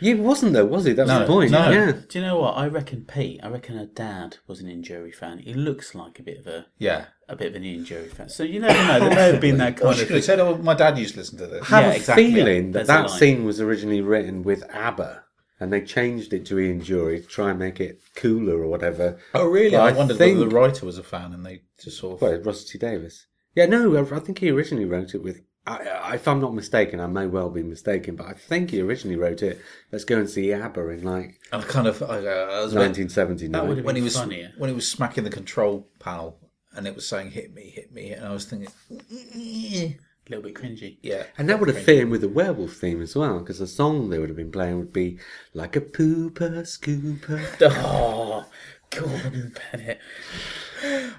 Yeah, it wasn't though, was he? That was No, the point. no. Yeah. Do you know what? I reckon Pete. I reckon her dad was an Ian Dury fan. He looks like a bit of a Yeah. a bit of an Ian Dury fan. So you never know. There may have been that Well, kind she of. could have said, "Oh, my dad used to listen to this." I have Yeah, a exactly. feeling that There's a that line. scene was originally written with ABBA, and they changed it to Ian Dury to try and make it cooler or whatever. Oh, really? But I, I wondered think- whether the writer was a fan, and they just sort of. Well, Russell T Davies. Yeah, no, I I think he originally wrote it with. I, I- if I'm not mistaken, I may well be mistaken, but I think he originally wrote it. Let's go and see ABBA in like I kind of, I, I was a 1979. That when he was funnier. when he was smacking the control panel, and it was saying "hit me, hit me," and I was thinking, A little bit cringy. yeah, And that would have fit in with the werewolf theme as well, because the song they would have been playing would be like a pooper scooper. [laughs] Oh, Gordon Bennett.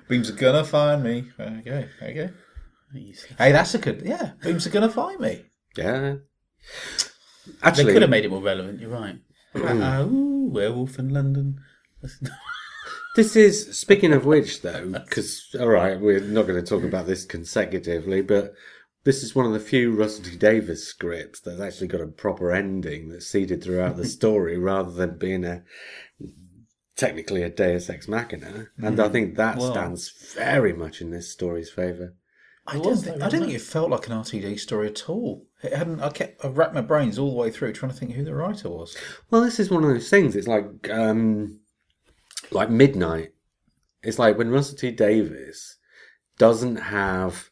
Beams are gonna find me. Okay, okay. He's- Hey, that's a good. Yeah, beams are gonna find me. Yeah. Actually, They Actually, could have made it more relevant. You're right. Uh, ooh, werewolf in London. [laughs] This is speaking of which, though, because all right, we're not going to talk about this consecutively, but this is one of the few Russell T Davies scripts that's actually got a proper ending that's seeded throughout the [laughs] story, rather than being a technically a Deus Ex Machina, and I think that Well- stands very much in this story's favour. I don't think, I don't think it felt like an RTD story at all. It hadn't. I kept. I racked my brains all the way through trying to think who the writer was. Well, this is one of those things. It's like um, like midnight. It's like when Russell T Davies doesn't have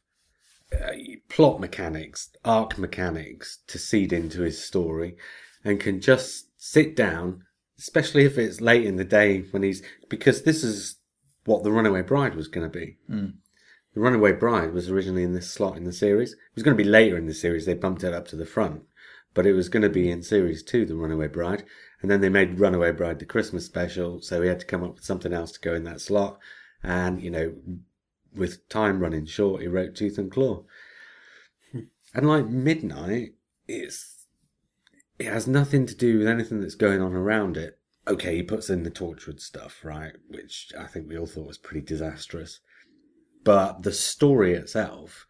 uh, plot mechanics, arc mechanics to seed into his story, and can just sit down, especially if it's late in the day when he's because this is what the Runaway Bride was going to be. The Runaway Bride was originally in this slot in the series. It was going to be later in the series. They bumped it up to the front, but it was going to be in series two, The Runaway Bride, and then they made Runaway Bride the Christmas special. So he had to come up with something else to go in that slot. And you know, with time running short, he wrote Tooth and Claw. Hmm. and like Midnight, it's it has nothing to do with anything that's going on around it. Okay, he puts in the Torchwood stuff, right, which I think we all thought was pretty disastrous but the story itself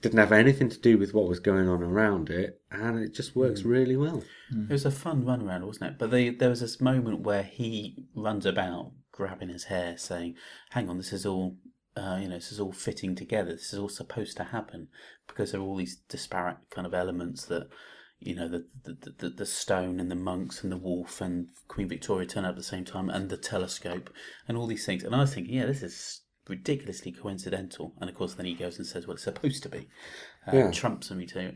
didn't have anything to do with what was going on around it, and it just works really well. It was a fun run around, wasn't it? But they, there was this moment where he runs about grabbing his hair, saying, "Hang on, this is all, uh, you know, this is all fitting together. This is all supposed to happen because there are all these disparate kind of elements that." You know the, the the the stone and the monks and the wolf and Queen Victoria turn up at the same time and the telescope and all these things and I was thinking yeah this is ridiculously coincidental and of course then he goes and says well it's supposed to be uh, Yeah. trumps me to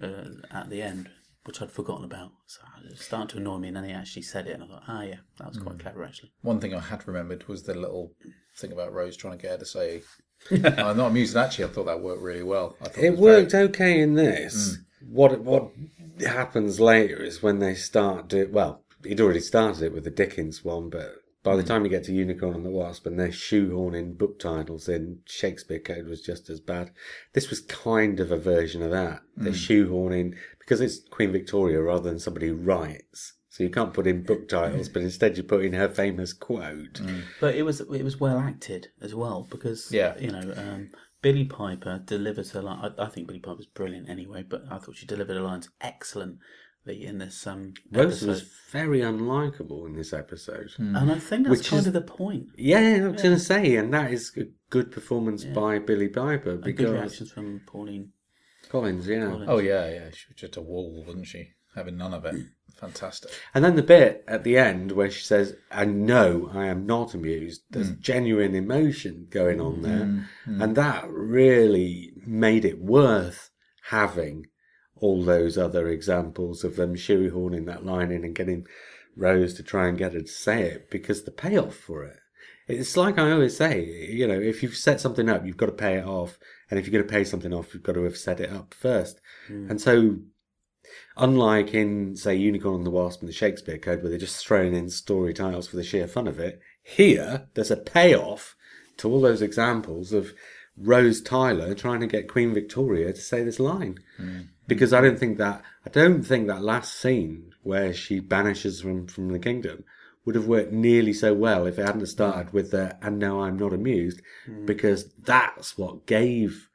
uh, at the end, which I'd forgotten about. So it started to annoy me, and then he actually said it, and I thought, ah, yeah, that was quite clever, actually. One thing I had remembered was the little thing about Rose trying to get her to say. [laughs] I'm not amused. Actually, I thought that worked really well. I thought It was very- worked okay in this. What what happens later is when they start do well. He'd already started it with the Dickens one, but by the hmm. time you get to Unicorn and the Wasp and they're shoehorning book titles in, Shakespeare Code was just as bad. This was kind of a version of that. They're hmm. shoehorning because it's Queen Victoria rather than somebody who writes. So you can't put in book titles, hmm. but instead you put in her famous quote. But it was it was well acted as well because Yeah. you know um, Billie Piper delivers her line. I, I think Billie Piper's brilliant anyway, but I thought she delivered her lines excellently in this um, Rose episode. was very unlikable in this episode. Hmm. and I think that's Which kind is- of the point. Yeah, I was going to say, and that is a good performance by Billie Piper And good because reactions from Pauline. Collins, yeah. Collins. Oh yeah, yeah. She was just a wall, wasn't she? Having none of it. [clears throat] Fantastic. And then the bit at the end where she says, "And no, I am not amused." There's hmm. genuine emotion going on there, hmm, and that really made it worth having all those other examples of them shoehorning that line in and getting Rose to try and get her to say it because the payoff for it. It's like I always say, you know, if you've set something up, you've got to pay it off. And if you're going to pay something off, you've got to have set it up first. Mm. And so, unlike in, say, Unicorn and the Wasp and the Shakespeare Code, where they're just throwing in story titles for the sheer fun of it, here, there's a payoff to all those examples of Rose Tyler trying to get Queen Victoria to say this line. Mm. Because I don't think that, I don't think that last scene where she banishes from, from the kingdom would have worked nearly so well if it hadn't mm. started with the, and no, I'm not amused, mm. because that's what gave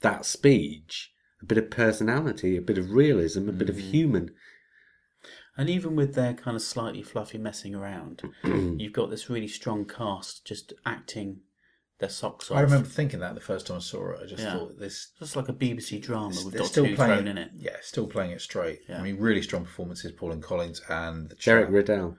that speech a bit of personality, a bit of realism, a bit of mm. human. And even with their kind of slightly fluffy messing around, [clears throat] you've got this really strong cast just acting their socks off. I remember thinking that the first time I saw it. I just Yeah. thought this. Just like a BBC drama with Doctor still Who playing thrown in it. Yeah, still playing it straight. Yeah. I mean, really strong performances. Pauline Collins and the Derek chap. Riddell.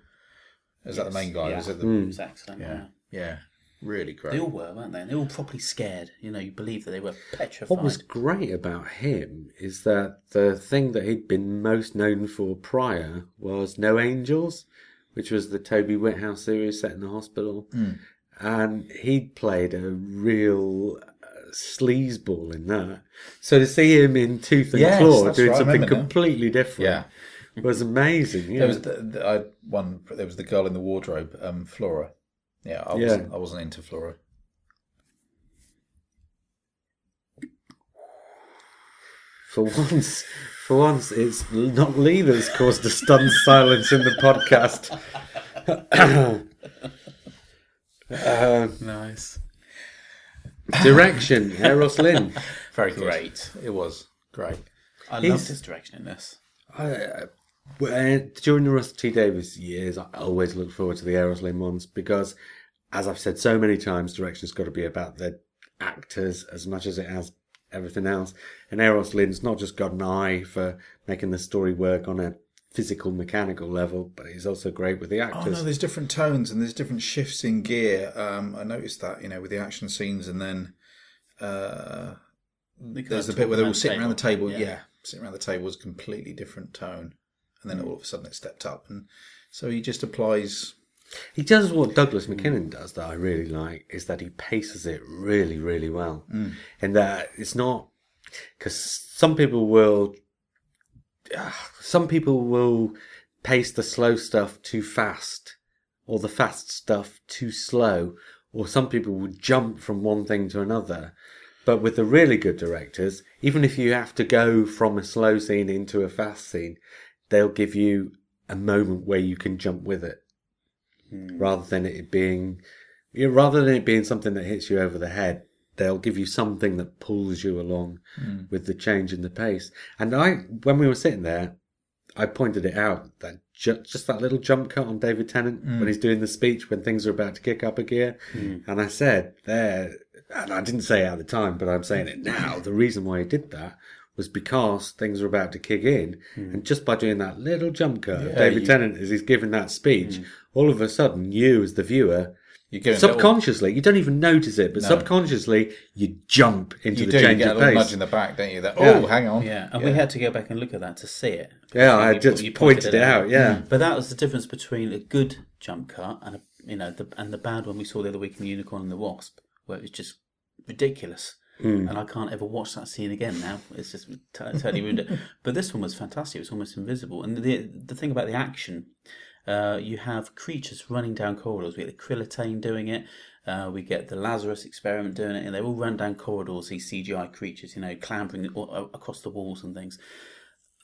Is that the main guy? Yeah. Was it the? Hmm. It was excellent. Yeah, Yeah. yeah, really great. They all were, weren't they? And they were all properly scared. You know, you believe that they were petrified. What was great about him is that the thing that he'd been most known for prior was No Angels, which was the Toby Whithouse series set in the hospital. Hmm. And he'd played a real uh, sleazeball in that. So to see him in Tooth and Yes, Claw doing right, something remember now. completely different Yeah. was amazing. Yeah. There was the, the, I one. There was the girl in the wardrobe, um, Flora. Yeah, I Yeah. wasn't. I wasn't into Flora. For once, for once, it's not Lee that's caused a stunned silence in the podcast. [laughs] [clears throat] Um, nice. direction, Euros Lyn. [laughs] Very Great. It was great. I He's- loved his direction in this. I, uh, during the Russ T Davies years, I always look forward to the Euros Lyn ones because, as I've said so many times, direction's got to be about the actors as much as it has everything else. And Euros Lyn's not just got an eye for making the story work on a physical, mechanical level, but he's also great with the actors. Oh actors. no, there's different tones and there's different shifts in gear. Um, I noticed that you know with the action scenes, and then uh, there's the bit where they're all around sitting around the table. Yeah. Yeah. sitting around the table is a completely different tone, and then all of a sudden it stepped up, and so he just applies. He does what Douglas Mackinnon does that I really like is that he paces it really, really well. Mm. And that it's not because some people will, ah, [sighs] some people will pace the slow stuff too fast or the fast stuff too slow, or some people will jump from one thing to another. But with the really good directors, even if you have to go from a slow scene into a fast scene, they'll give you a moment where you can jump with it. Rather than it being rather than it being something that hits you over the head they'll give you something that pulls you along hmm. with the change in the pace. And i when we were sitting there i pointed it out that ju- just that little jump cut on david tennant hmm. when he's doing the speech when things are about to kick up a gear. Hmm. And i said there and i didn't say it at the time but i'm saying it now the reason why he did that was because things were about to kick in, and just by doing that little jump cut of David you- Tennant as he's giving that speech, all of a sudden you, as the viewer, You get a little- subconsciously, you don't even notice it, but subconsciously you jump into you the do. You change get a of little pace. nudge in the back, don't you? That oh, Yeah. hang on. Yeah, and we had to go back and look at that to see it. yeah, I You- just you pointed, it out. Yeah, But that was the difference between a good jump cut and a, you know the and the bad one we saw the other week in the Unicorn and the Wasp, where it was just ridiculous. Hmm. And I can't ever watch that scene again now. It's just t- totally ruined it. But this one was fantastic. It was almost invisible. And the the thing about the action, uh, you have creatures running down corridors. We get the Krillitane doing it. Uh, we get the Lazarus experiment doing it, and they all run down corridors. These CGI creatures, you know, clambering a- across the walls and things.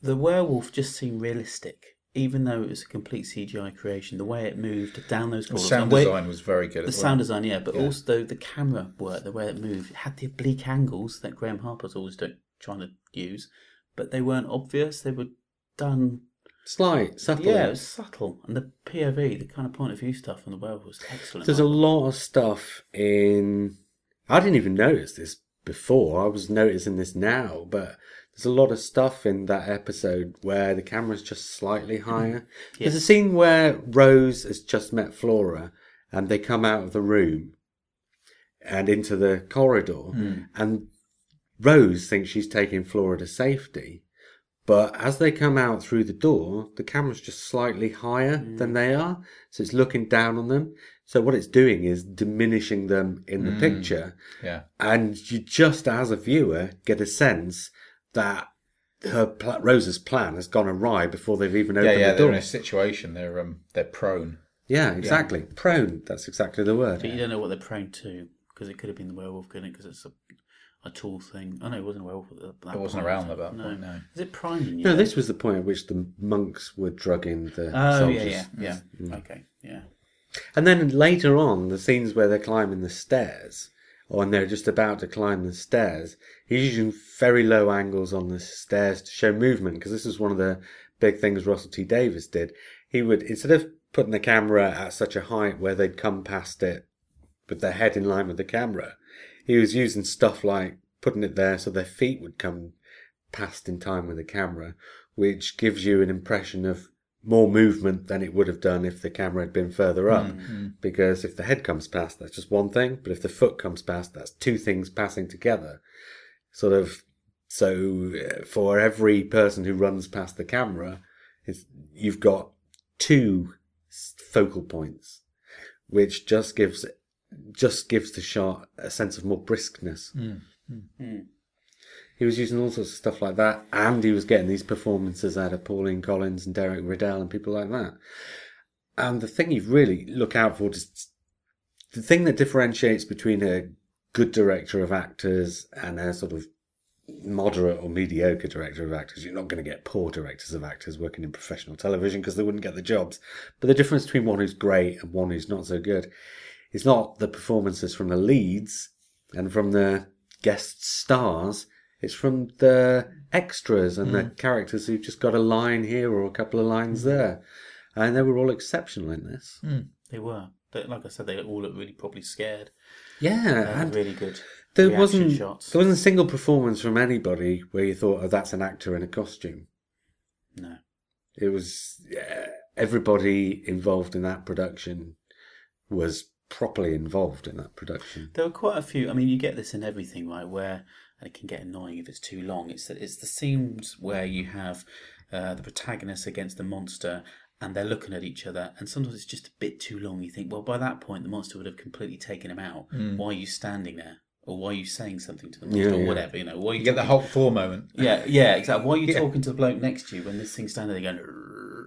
The werewolf just seemed realistic, even though it was a complete CGI creation. The way it moved down those corridors. The sound design was very good. the sound design, yeah, but also the camera work, the way it moved, it had the oblique angles that Graeme Harper's always do, trying to use, but they weren't obvious. They were done, slight, subtle. yeah, it was subtle. And the POV, the kind of point of view stuff on the werewolf was excellent. There's a lot of stuff in. I didn't even notice this before. I was noticing this now, but there's a lot of stuff in that episode where the camera's just slightly mm-hmm. higher. There's a scene where Rose has just met Flora and they come out of the room and into the corridor, mm. and Rose thinks she's taking Flora to safety. But as they come out through the door, the camera's just slightly higher than they are. So it's looking down on them. So what it's doing is diminishing them in the picture. Yeah. And you just, as a viewer, get a sense that her pl- Rose's plan has gone awry before they've even opened yeah, the they're door. in a situation. They're um, they're prone. Yeah, exactly. Prone. That's exactly the word. but you don't know what they're prone to, because it could have been the werewolf, couldn't it? Because it's a, a tool thing. Oh no, it wasn't a werewolf at that It wasn't point, around at that point, no. Is it priming you? No, this was the point at which the monks were drugging the Oh, soldiers. yeah, yeah, yeah. Mm. Okay, yeah. And then later on, the scenes where they're climbing the stairs, or when they're just about to climb the stairs, he's using very low angles on the stairs to show movement, because this is one of the big things Russell T Davies did. He would instead of putting the camera at such a height where they'd come past it with their head in line with the camera, he was using stuff like putting it there so their feet would come past in time with the camera, which gives you an impression of more movement than it would have done if the camera had been further up. Because if the head comes past, that's just one thing, but if the foot comes past, that's two things passing together. Sort of. So uh, for every person who runs past the camera, it's, you've got two focal points, which just gives just gives the shot a sense of more briskness. Hmm, hmm. Hmm. He was using all sorts of stuff like that, and he was getting these performances out of Pauline Collins and Derek Riddell and people like that. And the thing you really look out for is the thing that differentiates between a good director of actors and a sort of moderate or mediocre director of actors. You're not going to get poor directors of actors working in professional television because they wouldn't get the jobs. But the difference between one who's great and one who's not so good is not the performances from the leads and from the guest stars. It's from the extras and the hmm. characters who've just got a line here or a couple of lines hmm. there. And they were all exceptional in this. Hmm. They were. They, like I said, they all looked really probably scared. Yeah, and really good there wasn't shots. there wasn't a single performance from anybody where you thought, "Oh, that's an actor in a costume." No. It was yeah, everybody involved in that production was properly involved in that production. There were quite a few. I mean, you get this in everything, right? Where and it can get annoying if it's too long. It's the, it's the scenes where you have uh, the protagonist against the monster, and they're looking at each other, and sometimes it's just a bit too long. You think, well, by that point, the monster would have completely taken him out. Why are you standing there? Or why are you saying something to the monster, Yeah, or yeah. whatever? You know, why you, You get the talking- Hulk Thor moment. Yeah, yeah, exactly. Why are you [laughs] Yeah. talking to the bloke next to you when this thing's standing there going,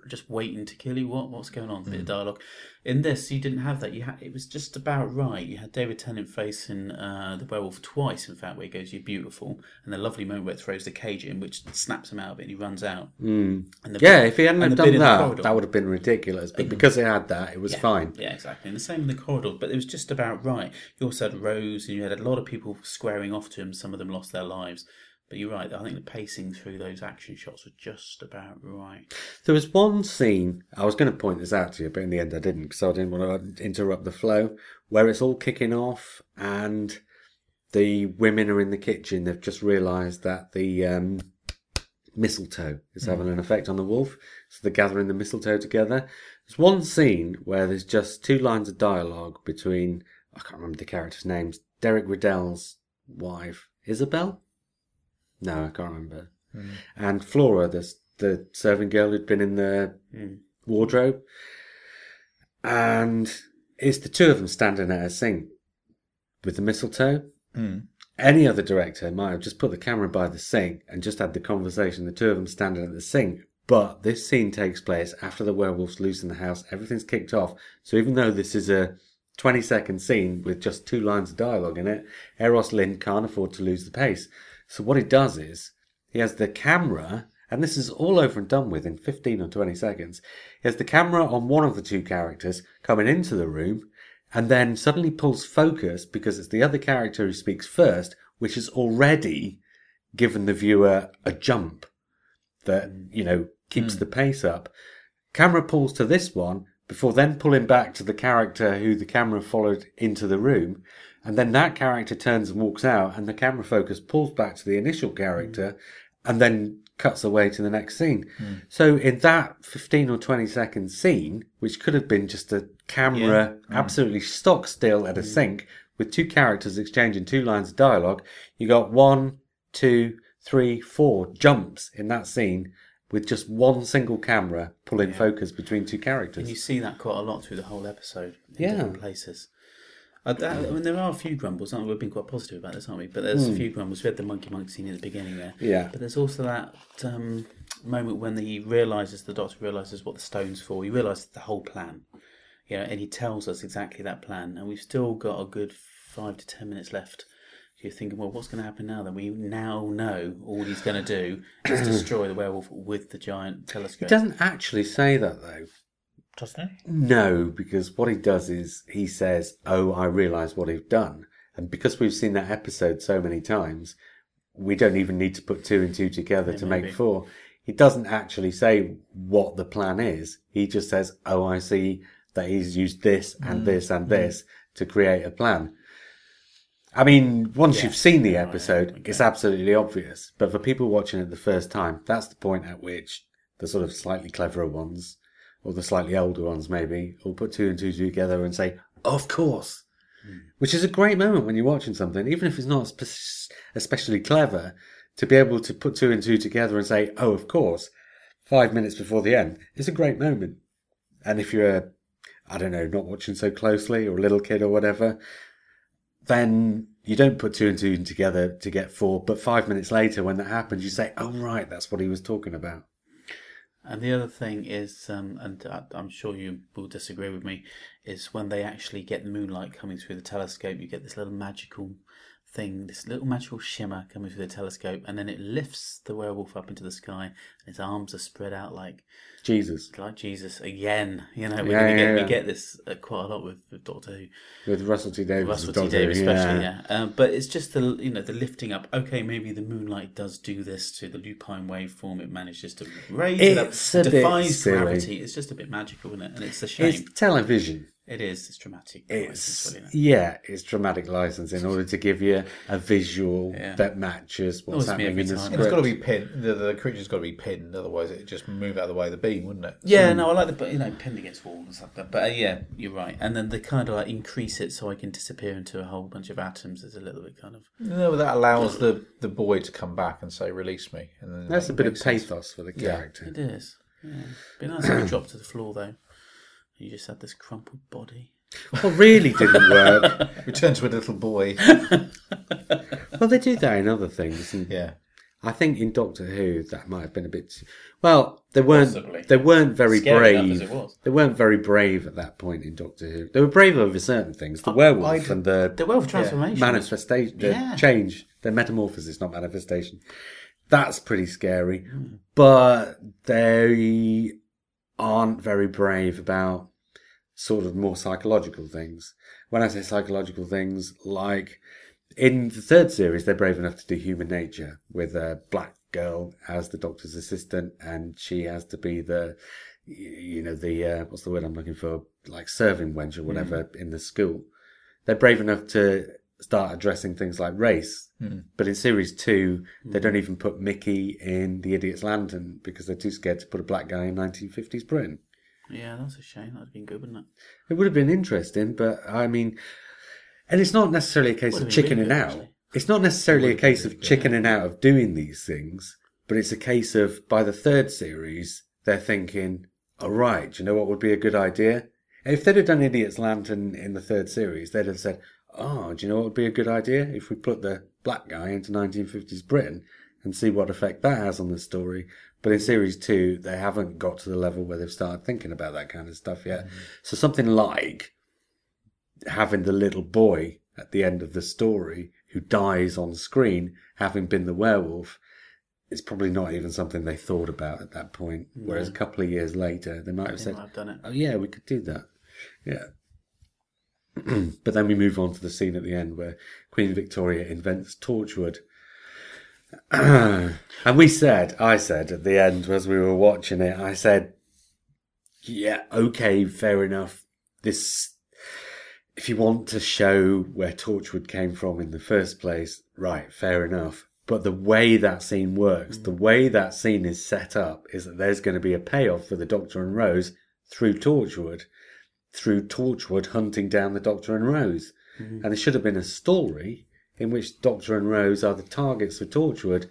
just waiting to kill you? What what's going on? A bit of dialogue. In this, you didn't have that. You had it was just about right. You had David Tennant facing uh, the werewolf twice, in fact, where he goes, "You're beautiful," and the lovely moment where it throws the cage in, which snaps him out of it, and he runs out. Mm. And the Yeah, if he hadn't and have the done bit in the that, corridor. that would have been ridiculous. But because it had that, it was fine. Yeah, exactly. And the same in the corridor, but it was just about right. You also had Rose, and you had a lot of people squaring off to him. Some of them lost their lives. But you're right. I think the pacing through those action shots was just about right. There was one scene, I was going to point this out to you, but in the end I didn't because I didn't want to interrupt the flow, where it's all kicking off and the women are in the kitchen. They've just realised that the um, mistletoe is having an effect on the wolf. So they're gathering the mistletoe together. There's one scene where there's just two lines of dialogue between, I can't remember the characters' names, Derek Riddell's wife, Isabel? No, I can't remember. Hmm. And Flora, the, the serving girl who'd been in the hmm. wardrobe. And it's the two of them standing at a sink with the mistletoe. Hmm. Any other director might have just put the camera by the sink and just had the conversation, the two of them standing at the sink. But this scene takes place after the werewolves loose in the house, everything's kicked off. So even though this is a 20 second scene with just two lines of dialogue in it, Euros Lyn can't afford to lose the pace. So what he does is he has the camera, and this is all over and done with in 15 or 20 seconds. He has the camera on one of the two characters coming into the room, and then suddenly pulls focus because it's the other character who speaks first, which has already given the viewer a jump that, you know, keeps hmm. the pace up. Camera pulls to this one before then pulling back to the character who the camera followed into the room. And then that character turns and walks out, and the camera focus pulls back to the initial character mm. and then cuts away to the next scene. Mm. So, in that 15 or 20 second scene, which could have been just a camera mm. absolutely stock still at a sink with two characters exchanging two lines of dialogue, you got one, two, three, four jumps in that scene with just one single camera pulling focus between two characters. And you see that quite a lot through the whole episode in Yeah. different places. I, I mean, there are a few grumbles. Aren't we? We've been quite positive about this, aren't we? But there's a few grumbles. We had the monkey monk scene at the beginning there. Yeah. But there's also that um, moment when he realizes the doctor realizes what the stone's for. He realizes the whole plan, you know, and he tells us exactly that plan. And we've still got a good five to ten minutes left. You're thinking, well, what's going to happen now? Then we now know all he's going to do is [clears throat] destroy the werewolf with the giant telescope. He doesn't actually say that though. Doesn't he? No, because what he does is he says, "Oh, I realise what I've done," and because we've seen that episode so many times, we don't even need to put two and two together to maybe. make four. he doesn't actually say what the plan is. He just says, "Oh, I see that he's used this and this and this to create a plan." I mean, once you've seen the episode, it's absolutely obvious. But for people watching it the first time, that's the point at which the sort of slightly cleverer ones, or the slightly older ones maybe, will put two and two together and say, "Of course." Hmm. Which is a great moment when you're watching something, even if it's not spe- especially clever, to be able to put two and two together and say, "Oh, of course," five minutes before the end is a great moment. And if you're, I don't know, not watching so closely or a little kid or whatever, then you don't put two and two together to get four. But five minutes later, when that happens, you say, "Oh, right, that's what he was talking about." And the other thing is, um, and I- I'm sure you will disagree with me, is when they actually get the moonlight coming through the telescope, you get this little magical thing, this little magical shimmer coming through the telescope, and then it lifts the werewolf up into the sky, and his arms are spread out like Jesus like Jesus again. You know, we, Yeah, get, yeah, we get this uh, quite a lot with, with Doctor Who. with Russell T Davies, Russell T Davies, especially, yeah. Um, but it's just the you know the lifting up. Okay, maybe the moonlight does do this to the lupine waveform. It manages to raise it up, It's a bit defies gravity. It's just a bit magical, isn't it? And it's a shame. It's television. It is. It's dramatic. It's really, isn't it? yeah, it's dramatic license in order to give you a visual Yeah. that matches what's Always happening in the time. script. It's got to be pinned. The, the creature's got to be pinned, otherwise it just move out of the way of the beam, wouldn't it? Yeah, no, I like the but you know pinned against walls and stuff. But, but uh, yeah, you're right. And then they kind of like increase it so I can disappear into a whole bunch of atoms. Is a little bit kind of No, that allows the, the boy to come back and say, "Release me." And then That's a bit of makes sense. pathos for the character. Yeah. character. it is. Yeah. Be nice if you dropped to the floor though. You just had this crumpled body. What really didn't work. [laughs] Return to a little boy. [laughs] well, they do that in other things. And yeah. I think in Doctor Who that might have been a bit. Too, well, they weren't. Possibly. They weren't very Scary enough as brave. it was. They weren't very brave at that point in Doctor Who. They were brave over certain things. The werewolf and the The wealth transformation. manifestation, the Yeah. change, the metamorphosis, not manifestation. That's pretty scary. Hmm. But they aren't very brave about sort of more psychological things. When I say psychological things, like in the third series, they're brave enough to do human nature with a black girl as the doctor's assistant, and she has to be the, you know, the uh, what's the word I'm looking for, like serving wench or whatever in the school. They're brave enough to start addressing things like race, hmm. but in series two, they don't hmm. even put Mickey in the Idiot's Lantern because they're too scared to put a black guy in 1950s Britain. Yeah, that's a shame. That'd have been good, wouldn't it? It would have been interesting, but I mean, and it's not necessarily a case of chickening good, out. actually. It's not necessarily a case of chickening out of doing these things, but it's a case of by the third series, they're thinking, all right, you know what would be a good idea? If they'd have done Idiot's Lantern in the third series, they'd have said, oh, do you know what would be a good idea? If we put the black guy into 1950s Britain and see what effect that has on the story. But in series two, they haven't got to the level where they've started thinking about that kind of stuff yet. Mm-hmm. So something like having the little boy at the end of the story who dies on screen, having been the werewolf, is probably not even something they thought about at that point. Whereas a couple of years later, they might have They said, have. "Oh yeah, we could do that." Yeah. [clears throat] but then we move on to the scene at the end where Queen Victoria invents Torchwood. [clears throat] and we said, I said at the end as we were watching it, I said, yeah, okay, fair enough. This, if you want to show where Torchwood came from in the first place, right, fair enough. But the way that scene works, the mm. way that scene is set up, is that there's going to be a payoff for the Doctor and Rose through Torchwood, through Torchwood hunting down the Doctor and Rose. Mm-hmm. And there should have been a story in which Doctor and Rose are the targets for Torchwood.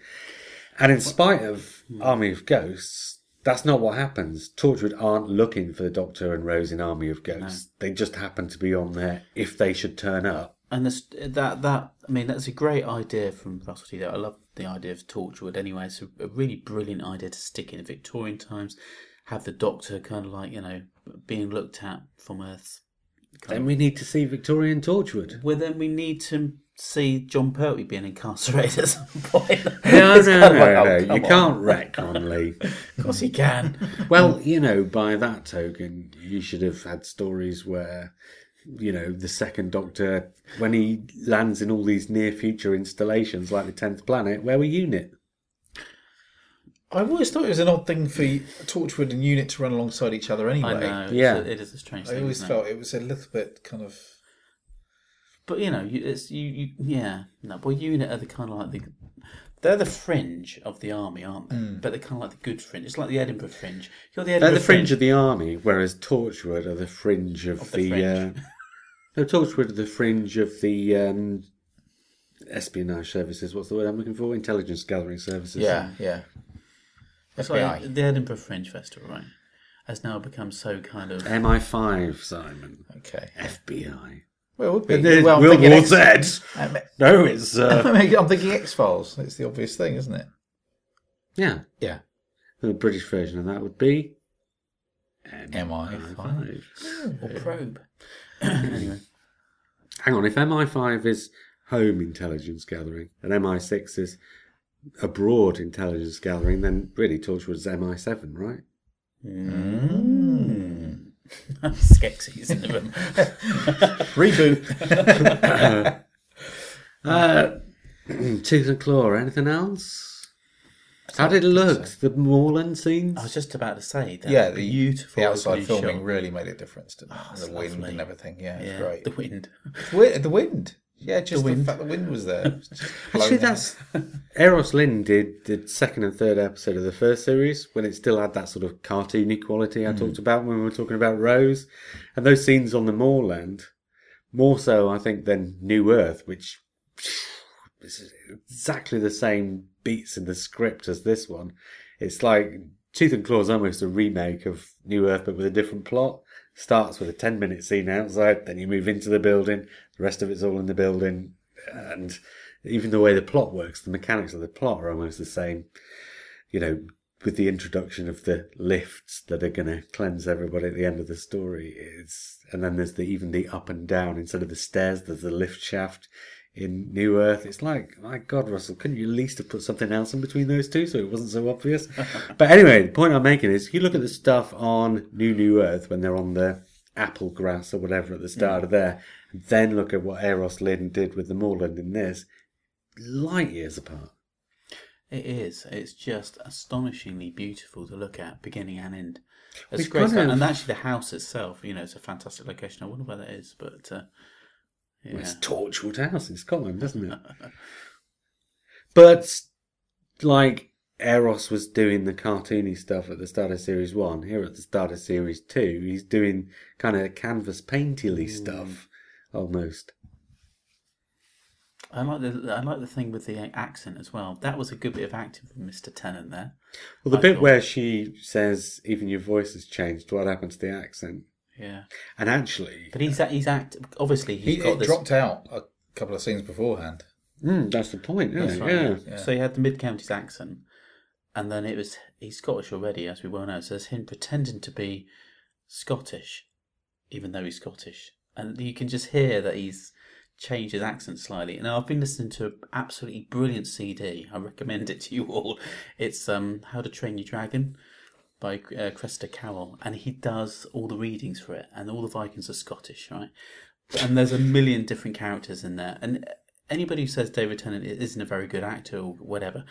And in spite of mm-hmm. Army of Ghosts, that's not what happens. Torchwood aren't looking for the Doctor and Rose in Army of Ghosts. They just happen to be on there if they should turn up. And this, that that I mean that's a great idea from Russell T. I love the idea of Torchwood anyway. It's a, a really brilliant idea to stick in Victorian times. Have the Doctor kind of like you know being looked at from Earth. Then we need to see Victorian Torchwood. Well, then we need to see Jon Pertwee being incarcerated at some point. [laughs] No, no, no, like, oh, no. come You on. can't retcon, [laughs] Lee. Of course you can. Well, you know, by that token, you should have had stories where, you know, the second Doctor, when he lands in all these near future installations like the 10th planet, where were UNIT? I always thought it was an odd thing for Torchwood and Unit to run alongside each other anyway. I know. Yeah. Yeah, it is a strange thing. I thing. always isn't it? felt it was a little bit kind of. But you know, you, it's you, you. Yeah, no. Well, unit are the kind of like the. They're the fringe of the army, aren't they? Mm. But they're kind of like the good fringe. It's like the Edinburgh fringe. You're the Edinburgh They're Edinburgh the fringe of the army, whereas Torchwood are the fringe of, Of the the. fringe. Uh, [laughs] no, Torchwood are the fringe of the um, espionage services. What's the word I'm looking for? Intelligence gathering services. Yeah, yeah. It's FBI. like the Edinburgh Fringe Festival, right? Has now become so kind of. MI5, Simon. Okay. FBI. Well, it would be. And there's well, I'm World thinking War X- Z. I mean- No, it's. Uh, [laughs] I'm thinking X Files. It's the obvious thing, isn't it? yeah. Yeah. The British version of that would be. MI5. or probe. [laughs] anyway. Hang on, if MI5 is home intelligence gathering and MI6 is abroad intelligence gathering, then really Torchwood's MI7, right? Mm. Skeksis in the room. Reboot. [laughs] Uh, [clears throat] Tooth and Claw, anything else? How did it look? The moorland scenes? I was just about to say that. yeah, the beautiful The outside filming shot. really made a difference to it's the wind lovely. and everything. Yeah, it's great. the wind. Wi- The wind. Yeah, just the, wind. fact the wind was there. [laughs] Actually, that's Euros Lyn did the second and third episode of the first series when it still had that sort of cartoony quality I hmm. talked about when we were talking about Rose, and those scenes on the moorland, more so I think than New Earth, which [sighs] is exactly the same beats in the script as this one. It's like Tooth and Claw is almost a remake of New Earth, but with a different plot. Starts with a ten minute scene outside, then you move into the building. The rest of it's all in the building, and even the way the plot works, the mechanics of the plot are almost the same. You know, with the introduction of the lifts that are going to cleanse everybody at the end of the story, it's and then there's the even the up and down instead of the stairs. There's the lift shaft in New Earth. It's like, my God, Russell, couldn't you at least have put something else in between those two so it wasn't so obvious? [laughs] but anyway, the point I'm making is, you look at the stuff on New New Earth when they're on the apple grass or whatever at the start of there, then look at what Euros Lyn did with the moorland in this, light years apart. It is. It's just astonishingly beautiful to look at, beginning and end. It's We've great, stuff. to- and actually the house itself, you know, it's a fantastic location. I wonder where that is, but uh, yeah. It's Torchwood House in Scotland, isn't it? [laughs] but like Euros was doing the cartoony stuff at the start of series one, here at the start of series two, he's doing kind of canvas painterly hmm. stuff almost. I like the I like the thing with the accent as well. That was a good bit of acting from Mister Tennant there. Well, the I bit thought- where she says, "Even your voice has changed," what happened to the accent? Yeah, And actually, but he's he's act. Obviously, he's He, got it this. dropped out a couple of scenes beforehand. mm, that's the point, isn't That's it? right, Yeah. Yeah. So he had the mid counties accent, and then it was he's Scottish already, as we well know. So there's him pretending to be Scottish, even though he's Scottish, and you can just hear that he's changed his accent slightly. Now I've been listening to an absolutely brilliant CD. I recommend it to you all. It's um How to Train Your Dragon by uh, Cressida Cowell, and he does all the readings for it, and all the Vikings are Scottish, right? And there's a million different characters in there, and anybody who says David Tennant isn't a very good actor or whatever,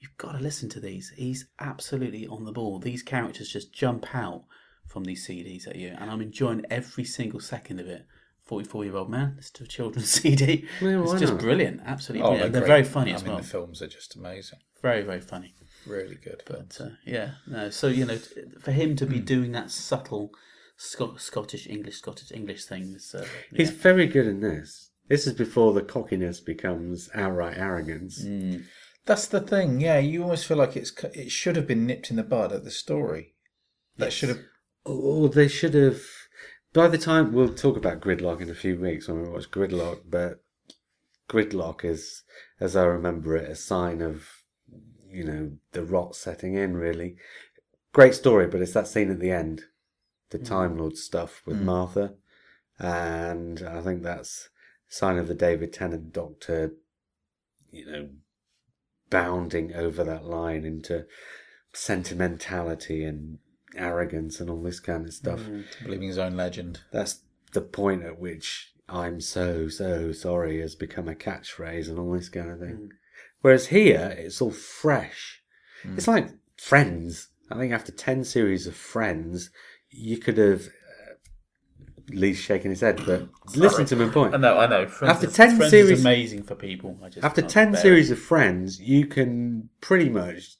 you've got to listen to these. He's absolutely on the ball. These characters just jump out from these CDs at you, and I'm enjoying every single second of it. 44 year old man, listen to a children's [laughs] CD. Yeah, it's just not? brilliant, absolutely Oh, brilliant. They're, great. very funny I as mean, well. the films are just amazing. Very, very funny. Really good. But uh, yeah, no. So you know, for him to be Hmm. doing that subtle Scot- Scottish English, Scottish English thing, is, uh, He's very good in this. This is before the cockiness becomes outright arrogance. Mm. That's the thing. Yeah, you almost feel like it's it should have been nipped in the bud at the story. That Yes. should have. Or they should have. By the time we'll talk about Gridlock in a few weeks when we watch Gridlock, but Gridlock is, as I remember it, a sign of, you know, the rot setting in. Really, great story, but it's that scene at the end, the hmm. Time Lord stuff with hmm. Martha, and I think that's sign of the David Tennant Doctor, you know, bounding over that line into sentimentality and arrogance and all this kind of stuff. Hmm. Believing his own legend. That's the point at which I'm so, so sorry has become a catchphrase and all this kind of thing. Whereas here, it's all fresh. It's like Friends. I think after 10 series of Friends, you could have. Uh, Lee's shaking his head, but [clears throat] listen to my point. I know, I know. Friends After is- 10 Friends series- is amazing for people. After 10 bear series of Friends, you can pretty much.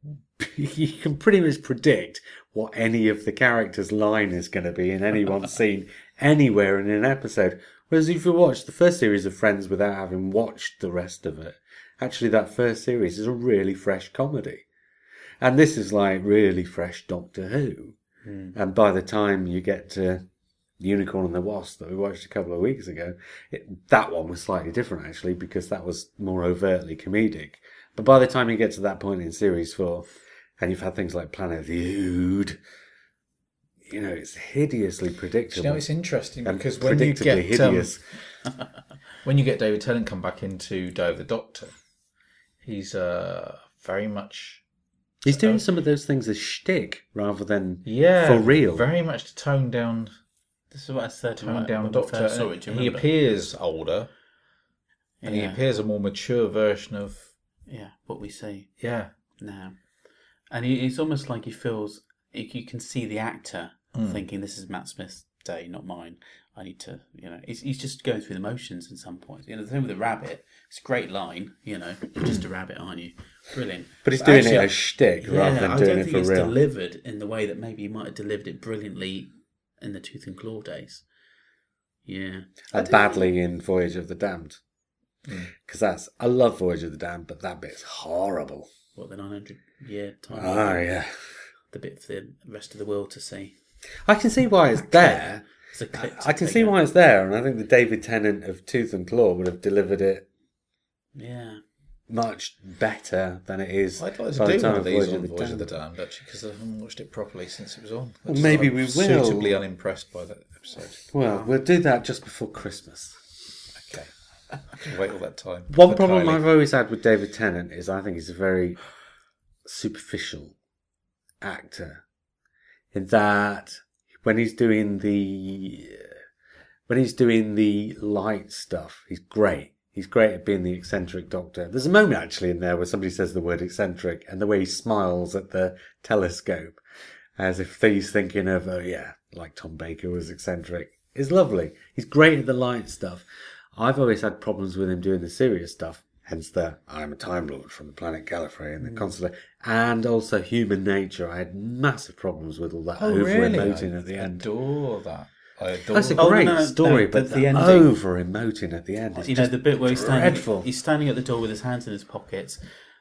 [laughs] You can pretty much predict what any of the characters' line is going to be in any one [laughs] scene, anywhere in an episode. Whereas if you watch the first series of Friends without having watched the rest of it, actually that first series is a really fresh comedy. And this is like really fresh Doctor Who. And by the time you get to Unicorn and the Wasp that we watched a couple of weeks ago, it, that one was slightly different actually because that was more overtly comedic. But by the time you get to that point in series four, and you've had things like Planet of the Ood, you know, it's hideously predictable. You know, it's interesting because when you get um, [laughs] when you get David Tennant come back into Day of the Doctor, he's uh, very much He's doing some of those things as shtick rather than yeah for real. very much to tone down This is what I said. tone down Doctor. first saw it, do you he appears older, and he Yeah. appears a more mature version of Yeah, what we see yeah. now, and he, it's almost like he feels you you can see the actor Hmm. thinking, "This is Matt Smith's day, not mine. I need to," you know. He's, he's just going through the motions in some points. You know, the thing with the rabbit, it's a great line. You know, you're just a rabbit, aren't you? Brilliant. But he's doing Actually, it as shtick rather than I doing don't it think for it's real. delivered in the way that maybe he might have delivered it brilliantly in the Tooth and Claw days. Yeah. Badly in Voyage of the Damned. Mm. Because that's, I love Voyage of the Damned, but that bit's horrible. What the 900 year time? Oh, yeah. The bit for the rest of the world to see. I can see why it's [laughs] there. It's a clip to I can see out. why it's there, and I think the David Tennant of Tooth and Claw would have delivered it Yeah. much better than it is I'd like to by the do time one of these Voyage on the Voyage of the Damned. Damned actually because I haven't watched it properly since it was on. Well, Just- maybe I'm we will. Suitably unimpressed by that episode. Well, we'll do that just before Christmas. Okay, I can wait all that time. One problem Kylie. I've always had with David Tennant is I think he's a very superficial actor. In that, when he's doing the uh, when he's doing the light stuff, he's great. He's great at being the eccentric doctor. There's a moment actually in there where somebody says the word eccentric, and the way he smiles at the telescope, as if he's thinking of, oh yeah, like Tom Baker was eccentric, is lovely. He's great at the light stuff. I've always had problems with him doing the serious stuff. Hence the I'm a Time Lord from the planet Gallifrey and the hmm. consulate, and also human nature. I had massive problems with all that Oh, over emoting I at the end. Adore that. I adore That's a that. Oh, no, great no, no, story, no, but the- the, the ending- over emoting at the end is You know, just the bit where he's standing, dreadful. he's standing at the door with his hands in his pockets,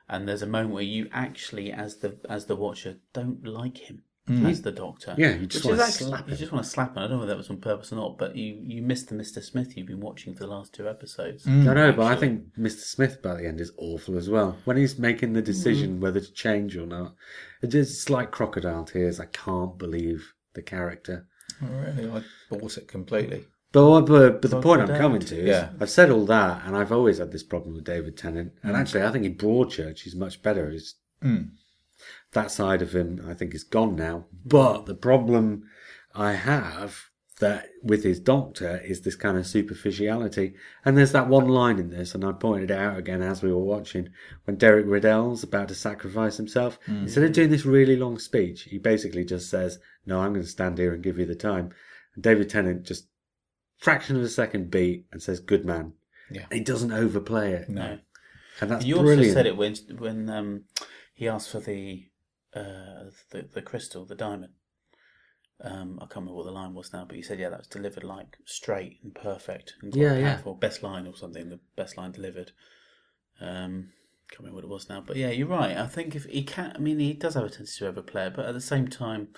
and there's a moment where you actually, as the as the watcher, don't like him as the doctor. Yeah, you just Which is wanna actually- slap You just want to slap him. I don't know whether that was on purpose or not, but you you missed the Mister Smith you've been watching for the last two episodes. I know, but I think Mr. Smith by the end is awful as well. When he's making the decision Mm-hmm. whether to change or not, it's just like crocodile tears. I can't believe the character. Oh, really, I bought it completely. But, what- but, but the point I'm coming to is, Yeah. I've said all that, and I've always had this problem with David Tennant. And Mm. actually, I think in Broadchurch, he's much better. He's, Mm. that side of him, I think, is gone now. But the problem I have that with his doctor is this kind of superficiality. And there's that one line in this, and I pointed it out again as we were watching, when Derek Riddell's about to sacrifice himself. Instead of doing this really long speech, he basically just says, "No, I'm going to stand here and give you the time." And David Tennant just fraction of a second beat and says, "Good man." Yeah. He doesn't overplay it, No. and that's you brilliant. also said it when when um, he asked for the uh, the the crystal, the diamond. Um, I can't remember what the line was now, but he said, "Yeah, that was delivered like straight and perfect and quite Yeah, yeah. Best line or something. The best line delivered." Um, can't remember what it was now, but yeah, you're right. I think if he can, I mean, he does have a tendency to overplay it, but at the same time,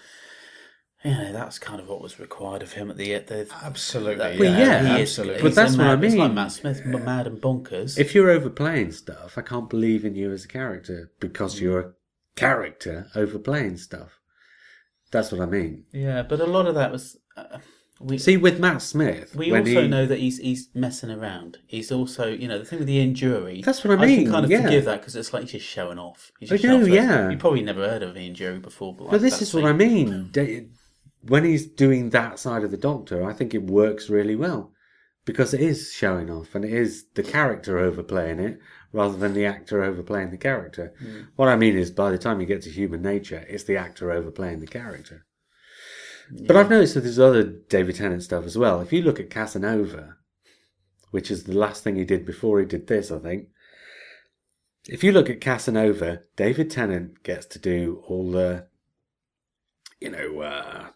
you know, that's kind of what was required of him at the end. Absolutely, That- Well, yeah, he is- absolutely. But that's a what I mean. It's like. Matt Smith, mad and bonkers. If you're overplaying stuff, I can't believe in you as a character because Mm. you're a character overplaying stuff. That's what I mean. yeah, but a lot of that was. Uh, we, See, with Matt Smith, We also he, know that he's he's messing around. He's also, you know, the thing with the injury. That's what I I mean, can kind of yeah. forgive that because it's like he's just showing off. He's just I off. yeah. You probably never heard of the injury before, but, like But this is what I mean. When he's doing that side of the Doctor, I think it works really well because it is showing off and it is the character overplaying it rather than the actor overplaying the character. What I mean is, by the time you get to human nature, it's the actor overplaying the character. But I've noticed that there's other David Tennant stuff as well. If you look at Casanova, which is the last thing he did before he did this, I think. If you look at Casanova, David Tennant gets to do all the, you know, uh,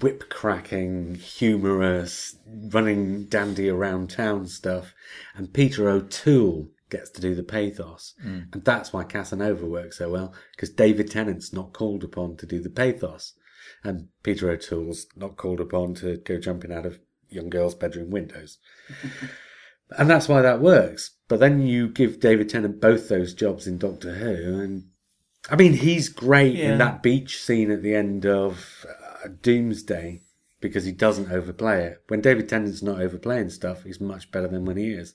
whip cracking, humorous, running dandy around town stuff, and Peter O'Toole gets to do the pathos. Mm. And that's why Casanova works so well, because David Tennant's not called upon to do the pathos. And Peter O'Toole's not called upon to go jumping out of young girls' bedroom windows. [laughs] and that's why that works. But then you give David Tennant both those jobs in Doctor Who, and I mean, he's great Yeah. in that beach scene at the end of uh, Doomsday because he doesn't overplay it. When David Tennant's not overplaying stuff, he's much better than when he is.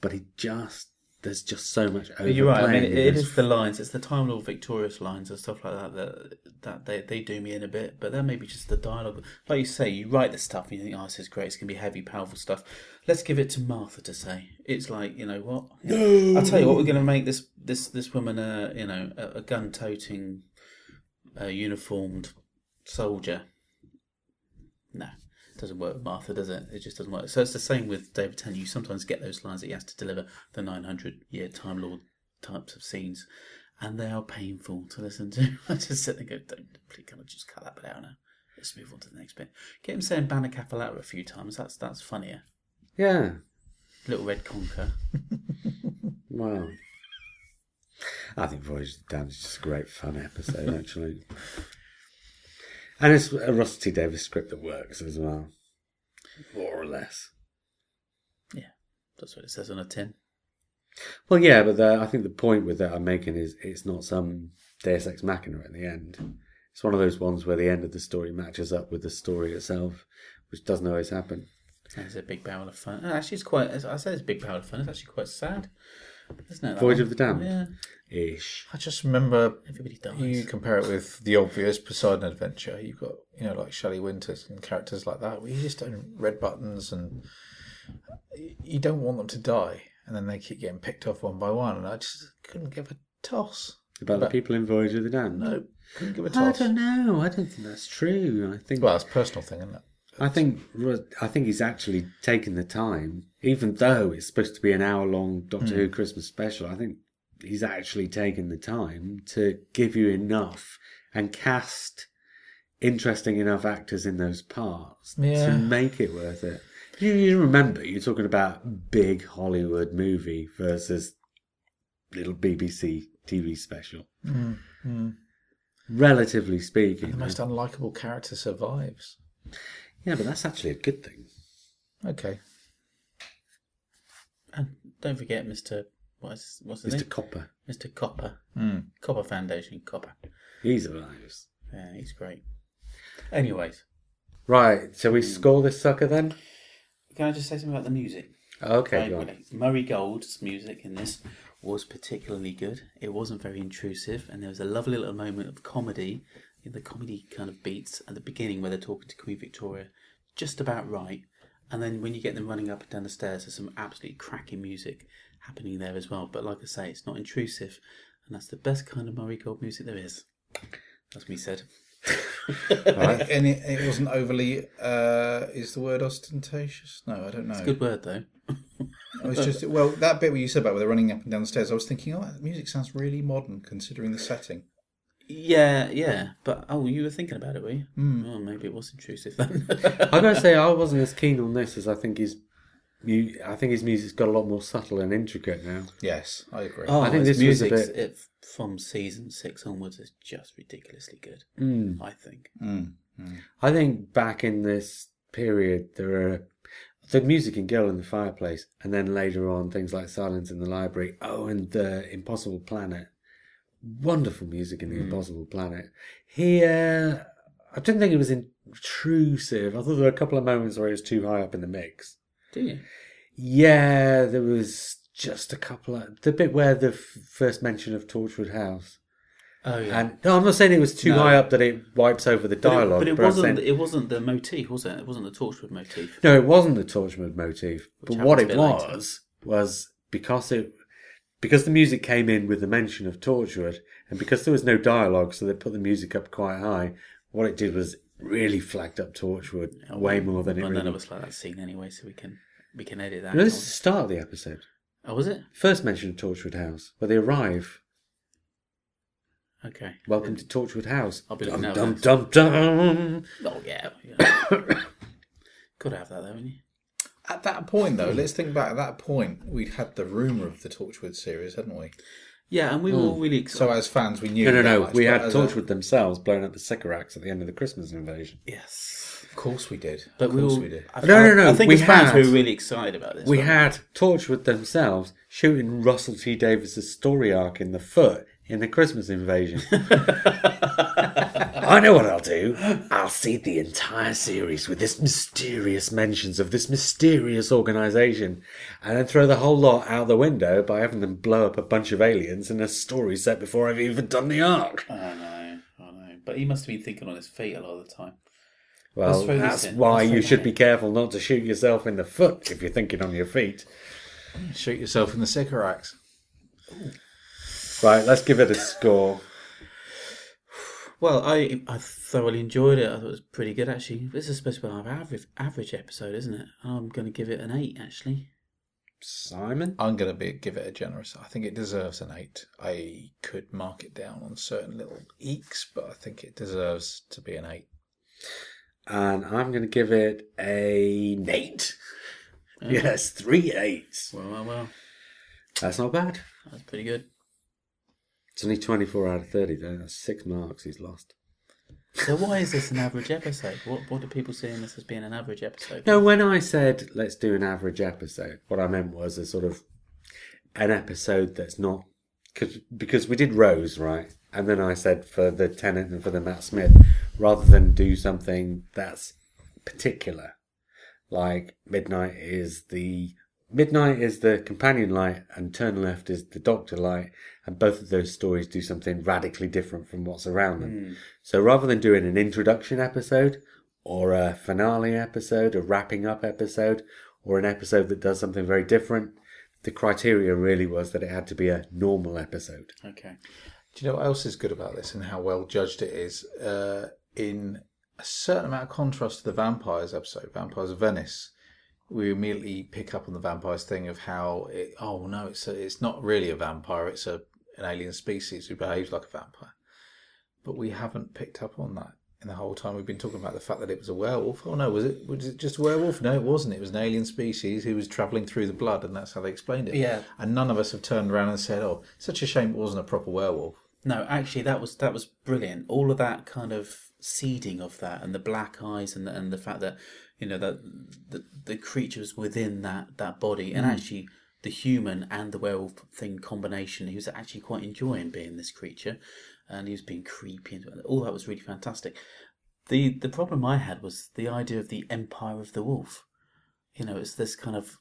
But he just there's just so much overplaying. Mm-hmm. You're right. I mean, it, it is the lines. It's the Time Lord Victorious lines and stuff like that that that they, they do me in a bit. But then maybe just the dialogue. Like you say, you write the stuff and you think, oh, this is great. It's gonna be heavy, powerful stuff. Let's give it to Martha to say. It's like you know what? I'll tell you what. We're gonna make this this this woman a you know a, a gun toting, uh, uniformed soldier. No. it Doesn't work with Martha, does it? It just doesn't work. So it's the same with David Tennant. You sometimes get those lines that he has to deliver the 900 year Time Lord types of scenes, and they are painful to listen to. [laughs] I just sit there and go, don't, please, can I just cut that bit out now? Let's move on to the next bit. Get him saying Banner Capolata a few times. That's that's funnier. Yeah. Little Red Conker. [laughs] Wow. I think Voyage Damned is just a great fun episode, actually. And it's a Russell T Davies script that works as well, more or less. Yeah, that's what it says on a tin. Well, yeah, but the, I think the point with that I'm making is it's not some Deus Ex Machina at the end. It's one of those ones where the end of the story matches up with the story itself, which doesn't always happen. It's a big barrel of fun. Actually, it's quite. I say it's a big barrel of fun. It's actually quite sad, isn't it? Voyage of the Damned? Yeah, Ish. I just remember everybody dies. you compare it with the obvious Poseidon Adventure. You've got you know like Shelley Winters and characters like that. Where you just don't red buttons and you don't want them to die, and then they keep getting picked off one by one. And I just couldn't give a toss. About the people in Voyage of the Damned? No, couldn't give a I toss. I don't know. I don't think that's true. I think Well, it's a personal thing, isn't it? I think I think he's actually taken the time, even though it's supposed to be an hour long Doctor Who mm. Christmas special. I think he's actually taken the time to give you enough and cast interesting enough actors in those parts Yeah. to make it worth it. You, you remember you're talking about big Hollywood movie versus little BBC TV special. Mm, mm. Relatively speaking, The most unlikable character survives. yeah, but that's actually a good thing. Okay. And don't forget, Mister. What's what's his Mr. name? Copper, Mister Copper. Hmm. Copper Foundation. Copper. he's alive. Yeah, he's great. Anyways, Right, shall we score this sucker then? can I just say something about the music? Okay, go on. okay. Murray Gold's music in this was particularly good. It wasn't very intrusive, and there was a lovely little moment of comedy, in the comedy kind of beats at the beginning where they're talking to Queen Victoria, just about right. And then when you get them running up and down the stairs, there's some absolutely cracking music happening there as well. But like I say, it's not intrusive, and that's the best kind of Murray Gold music there is. That's me said. Right. [laughs] And it, it wasn't overly. Uh, is the word ostentatious? No, I don't know. Good word though. [laughs] It was just well that bit where you said about where they're running up and down the stairs. I was thinking, oh, that music sounds really modern considering the setting. Yeah, yeah. But oh, you were thinking about it, were you? Oh, maybe it was intrusive then. [laughs] I gotta say, I wasn't as keen on this as I think his. Mu- I think his music's got a lot more subtle and intricate now. Yes, I agree. Oh, I think his this music bit- it, from season six onwards is just ridiculously good. Mm. I think. Mm. I think back in this period, there are the music in Girl in the Fireplace, and then later on things like Silence in the Library. Oh, and the Impossible Planet. Wonderful music in the Impossible Planet. Here, I didn't think it was intrusive. I thought there were a couple of moments where it was too high up in the mix. Do you? Yeah, there was just a couple of the bit where the f- first mention of Torchwood House. Oh yeah. And no, I'm not saying it was too No. high up that it wipes over the But it, dialogue. but it I'm wasn't. saying- It wasn't the motif, was it? It wasn't the Torchwood motif. no, it wasn't the Torchwood motif. But what it a bit later. was was because it because the music came in with the mention of Torchwood, and because there was no dialogue, so they put the music up quite high. What it did was really flagged up Torchwood Oh, way more than it well, really. none of us like that scene anyway, so we can we can edit that. No, this is the start of the episode. we? Oh, was it? First mention of Torchwood House, where they arrive. Okay. Welcome to Torchwood House. I'll be dum, looking out dum, dum, dum. Oh yeah. yeah. [coughs] Gotta have that, though, haven't you? At that point, though, let's think back. At that point, we'd had the rumor of the Torchwood series, hadn't we? Yeah, and we were hmm. all really excited. So as fans, we knew. No, no, no. much, We but had as a- Torchwood themselves blowing up the Sycorax at the end of the Christmas invasion. yes, Of course, we did. but of we course, all. we did. I, No, no, no, I think we as fans, had- we were really excited about this. We weren't had Torchwood themselves shooting Russell T Davies's story arc in the foot in the Christmas invasion. [laughs] [laughs] I know what I'll do. I'll seed the entire series with this mysterious mentions of this mysterious organization, and then throw the whole lot out the window by having them blow up a bunch of aliens in a story set before I've even done the arc. I know, I know. But he must have been thinking on his feet a lot of the time. Well, Let's throw this that's in. why you should be careful not to shoot yourself in the foot if you're thinking on your feet. Shoot yourself in the Sycorax. Right, let's give it a score. Well, I I thoroughly enjoyed it. I thought it was pretty good actually. This is supposed to be our average average episode, isn't it? I'm going to give it an eight actually. Simon? I'm going to be give it a generous. I think it deserves an eight. I could mark it down on certain little eeks, but I think it deserves to be an eight. And I'm going to give it a an eight. Yes, three eights. Well, well, well. That's not bad. That's pretty good. It's only 24 out of 30, though. That's six marks he's lost. So why is this an average episode? What what do people see in this as being an average episode? No, when I said let's do an average episode, what I meant was a sort of an episode that's not. Cause, because we did Rose, right? And then I said for the Tennant and for the Matt Smith, rather than do something that's particular, like Midnight is the. Midnight is the companion light and Turn Left is the Doctor light, and both of those stories do something radically different from what's around them. So rather than doing an introduction episode or a finale episode, a wrapping up episode, or an episode that does something very different, the criteria really was that it had to be a normal episode. Okay. Do you know what else is good about this and how well judged it is? Uh, in a certain amount of contrast to the vampires episode, Vampires of Venice, we immediately pick up on the vampires thing of how it, oh no, it's a, it's not really a vampire, it's a an alien species who behaves like a vampire. But we haven't picked up on that in the whole time we've been talking about the fact that it was a werewolf. Oh no, was it was it just a werewolf? No, it wasn't. It was an alien species who was travelling through the blood, and that's how they explained it. Yeah. And none of us have turned around and said, "Oh, such a shame it wasn't a proper werewolf." No, actually, that was that was brilliant. All of that kind of seeding of that, and the black eyes, and the, and the fact that you know that the the creatures within that that body, and hmm. actually the human and the werewolf thing combination. He was actually quite enjoying being this creature, and he was being creepy. And all that was really fantastic. the The problem I had was the idea of the empire of the wolf. You know, it's this kind of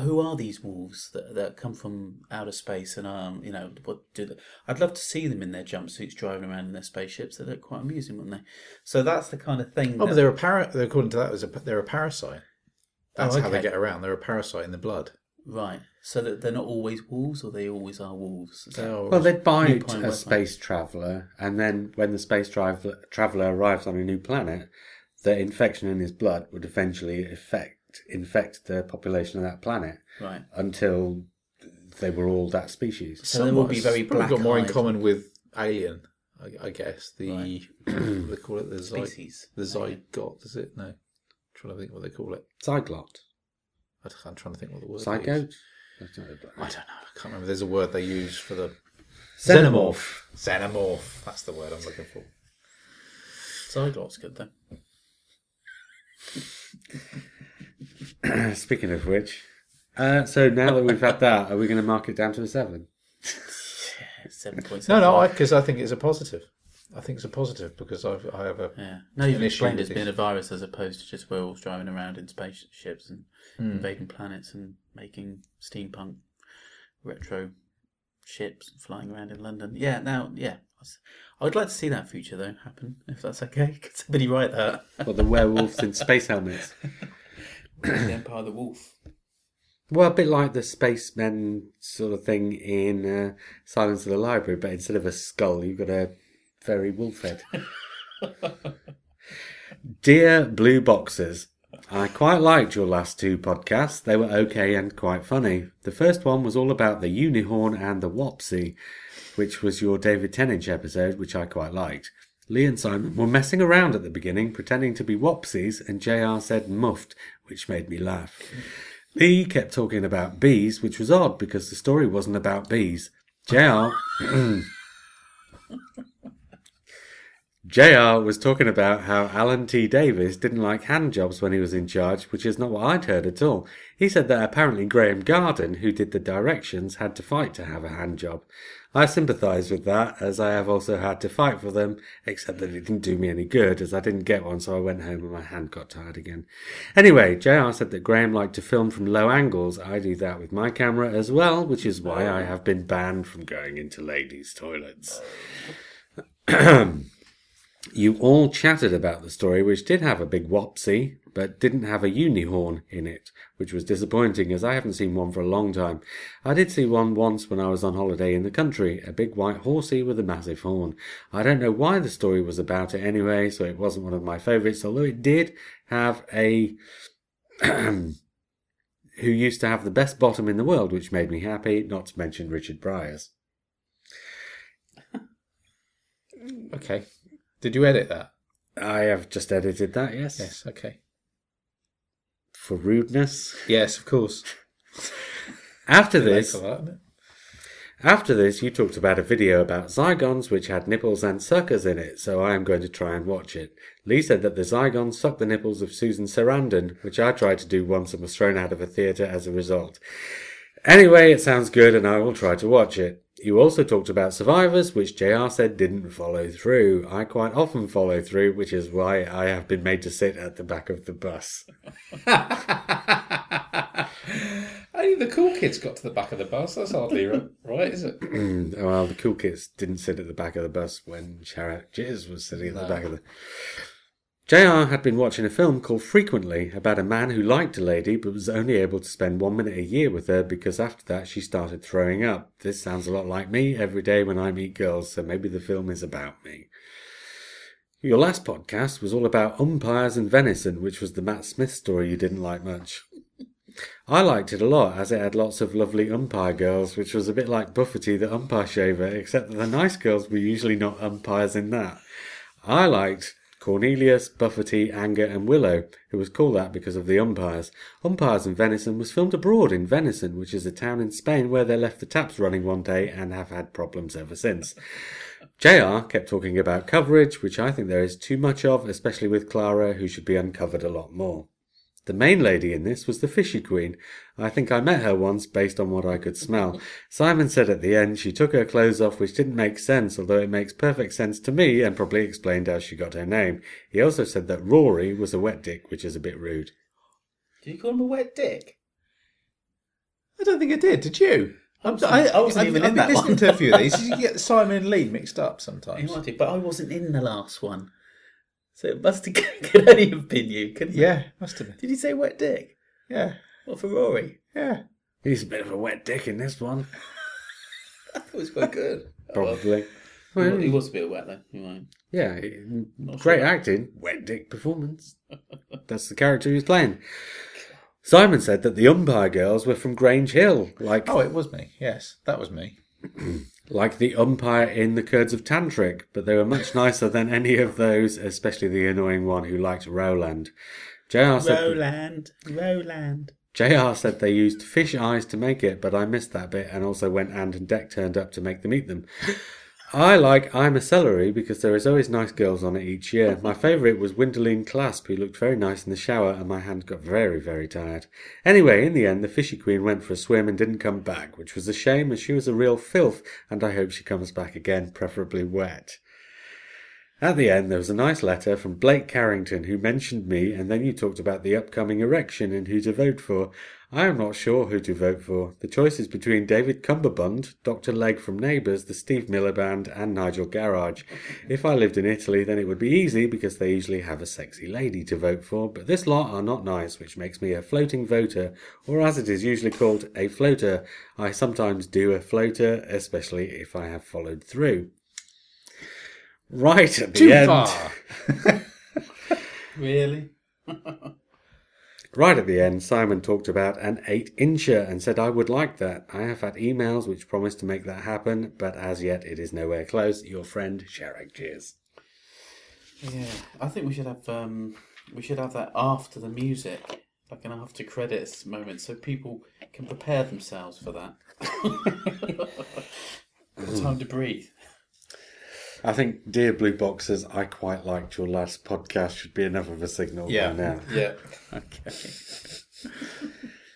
who are these wolves that, that come from outer space and um you know what do they, I'd love to see them in their jumpsuits driving around in their spaceships. They look quite amusing, wouldn't they? So that's the kind of thing. Oh, but they're a para- according to that, as a, they're a parasite. That's Oh, how they get around. They're a parasite in the blood. right. So that they're not always wolves, or they always are wolves. Is They are- Well, they'd bite a website. space traveller, and then when the space traveller traveller arrives on a new planet, the infection in his blood would eventually affect infect the population of that planet right. until they were all that species. So they will be very probably black. got more in common with Alien, I, I guess. The Right. they call it the [clears throat] zy- species. the zygote, is it? No, I'm trying to think what they call it. Zyglot, I I'm trying to think what the word. zygote, I don't know. I can't remember. There's a word they use for the xenomorph. xenomorph. That's the word I'm looking for. Zyglot's good though. [coughs] Speaking of which, uh, so now that we've had that, are we going to mark it down to a seven? [laughs] Seven point No, no, because I, think it's a positive. I think it's a positive because I've, I have a Yeah. No, you've explained with it's being this. a virus as opposed to just werewolves driving around in spaceships and Hmm. invading planets and making steampunk retro ships flying around in London. Yeah, now, yeah. I'd like to see that future though happen, if that's okay. [laughs] Could somebody write that? Well, the werewolves in space helmets. [coughs] the Empire of the Wolf. Well, a bit like the spacemen sort of thing in uh, Silence of the Library, but instead of a skull, you've got a very wolf head. Dear Blue Boxers, I quite liked your last two podcasts. They were okay and quite funny. The first one was all about the Unihorn and the Wopsy, which was your David Tennant episode, which I quite liked. Lee and Simon were messing around at the beginning, pretending to be Wopsies, and JR said muffed, which made me laugh. Lee kept talking about bees, which was odd because the story wasn't about bees. JR. [clears throat] JR was talking about how Alan T. Davis didn't like hand jobs when he was in charge, which is not what I'd heard at all. He said that apparently Graham Garden, who did the directions, had to fight to have a hand job. I sympathise with that, as I have also had to fight for them, except that it didn't do me any good, as I didn't get one, so I went home and my hand got tired again. Anyway, JR said that Graham liked to film from low angles. I do that with my camera as well, which is why I have been banned from going into ladies' toilets. [clears throat] You all chatted about the story, which did have a big wopsy, but didn't have a unihorn in it, which was disappointing as I haven't seen one for a long time. I did see one once when I was on holiday in the country, a big white horsey with a massive horn. I don't know why the story was about it anyway, so it wasn't one of my favourites, although it did have a [clears throat] who used to have the best bottom in the world, which made me happy, not to mention Richard Briers. [laughs] Okay. Did you edit that? I have just edited that, yes. Yes. Okay. For rudeness. Yes, of course. [laughs] After this, that, after this, you talked about a video about Zygons which had nipples and suckers in it, so I am going to try and watch it. Lee said that the Zygons sucked the nipples of Susan Sarandon, which I tried to do once and was thrown out of a theatre as a result. Anyway, it sounds good and I will try to watch it. You also talked about Survivors, which JR said didn't follow through. I quite often follow through, which is why I have been made to sit at the back of the bus. [laughs] Only the cool kids got to the back of the bus. That's hardly right, is it? [clears throat] Well, the cool kids didn't sit at the back of the bus when Sharat Jizz was sitting at the back of the. JR had been watching a film called Frequently about a man who liked a lady but was only able to spend one minute a year with her because after that she started throwing up. This sounds a lot like me every day when I meet girls, so maybe the film is about me. Your last podcast was all about umpires and venison, which was the Matt Smith story you didn't like much. I liked it a lot as it had lots of lovely umpire girls, which was a bit like Buffety the umpire shaver, except that the nice girls were usually not umpires in that. I liked Cornelius, Buffety, Anger, and Willow, who was called that because of the umpires. Umpires and Venison was filmed abroad in Venison, which is a town in Spain where they left the taps running one day and have had problems ever since. JR kept talking about coverage, which I think there is too much of, especially with Clara, who should be uncovered a lot more. The main lady in this was the Fishy Queen. I think I met her once based on what I could smell. Simon said at the end she took her clothes off, which didn't make sense, although it makes perfect sense to me and probably explained how she got her name. He also said that Rory was a wet dick, which is a bit rude. Did you call him a wet dick? I don't think I did. Did you? I wasn't- I wasn't even I've in been that listening one. to a few of these. [laughs] You get Simon and Lee mixed up He sometimes. might have, but I wasn't in the last one. So it must have [laughs] could only have been you, couldn't it? Yeah, must have been. Did you say wet dick? Yeah, What for Rory? yeah. He's a bit of a wet dick in this one, I thought it was quite good. [laughs] probably. Well, he was a bit wet though. You know. Yeah, Not great sure. acting, wet dick performance. [laughs] That's the character he's playing. Simon said that the umpire girls were from Grange Hill, like Oh, it was me. Yes, that was me. [clears throat] like the umpire in the Kurds of Tantric, but they were much [laughs] nicer than any of those, especially the annoying one who liked Rowland. JR said, Roland, Roland. JR said they used fish eyes to make it, but I missed that bit and also when Ant and Dec turned up to make them eat them. [laughs] I like I'm a Celery because there is always nice girls on it each year. Mm-hmm. My favourite was Winderline Clasp, who looked very nice in the shower, and my hand got very, very tired. Anyway, in the end, the Fishy Queen went for a swim and didn't come back, which was a shame as she was a real filth, and I hope she comes back again, preferably wet. At the end, there was a nice letter from Blake Carrington who mentioned me, and then you talked about the upcoming election and who to vote for. I am not sure who to vote for. The choice is between David Cumberbund, Dr. Legg from Neighbours, the Steve Miller Band, and Nigel Garage. If I lived in Italy, then it would be easy because they usually have a sexy lady to vote for, but this lot are not nice, which makes me a floating voter, or as it is usually called, a floater. I sometimes do a floater, especially if I have followed through. Right at the Too end. far. [laughs] Really? Right at the end, Simon talked about an 8 incher and said I would like that. I have had emails which promise to make that happen, but as yet it is nowhere close. Your friend, Sharek Cheers. Yeah, I think we should have um, we should have that after the music, like an after credits moment, so people can prepare themselves for that. [laughs] [laughs] Time to breathe. I think, dear Blue Boxers, I quite liked your last podcast. Should be enough of a signal Yeah. by now. Yeah. [laughs] Okay.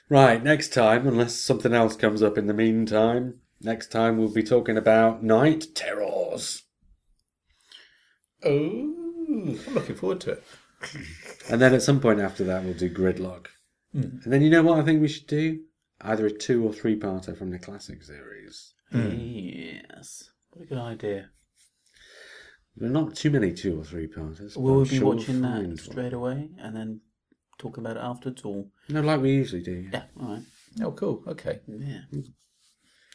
Right, next time, unless something else comes up in the meantime, next time we'll be talking about night terrors. Oh, I'm looking forward to it. [laughs] And then at some point after that, we'll do Gridlock. Hmm. And then you know what I think we should do? Either a two or three parter from the classic series. Yes. What a good idea. There are not too many two or three parters. but Will we be sure we'll watching that find one. straight away and then talk about it afterwards, or No, like we usually do. yeah, all right, Oh, cool. Okay. yeah.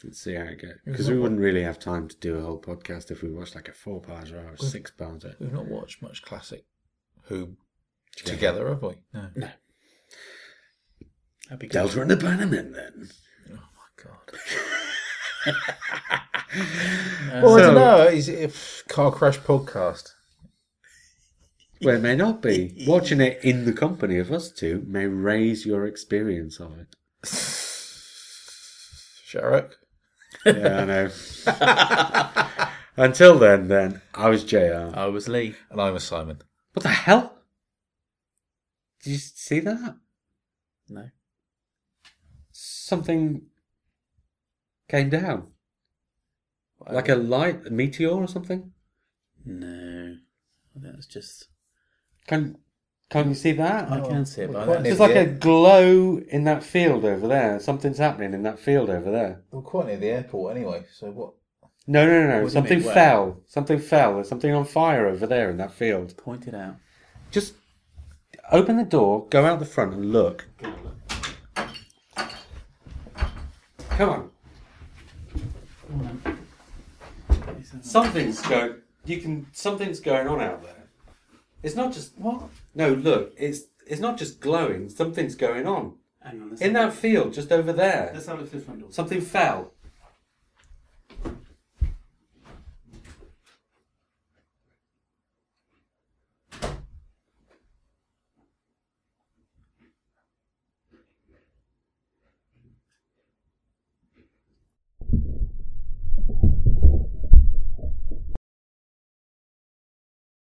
Let's see how it goes. Because we wouldn't really have time to do a whole podcast if we watched like a four parter or a six parter. We've not watched much classic Who together, have we? No. That'd be good. Delta and the Bannermen then. Oh my god. [laughs] Well, I don't know. Is it a car crash podcast? Well, it may not be. Watching it in the company of us two may raise your experience of it. Sharrock? Yeah, I know. [laughs] Until then, then, I was JR. I was Lee. And I'm a Simon. What the hell? Did you see that? No. Something came down. Like a light, a meteor or something? No. That's just. Can, can you see that? I can see it, well, but quite that's- There's like a glow in that field over there. Something's happening in that field over there. We're quite near the airport anyway, so what? No, no, no, What do no. you Something mean, where? fell. Something fell. There's something on fire over there in that field. point it out. Just open the door, go out the front and look. Come on. Something's going. You can. Something's going on out there. It's not just what. No, look. It's it's not just glowing. Something's going on Hang on. In that field just over there. Let's have a look through the front door. Something fell.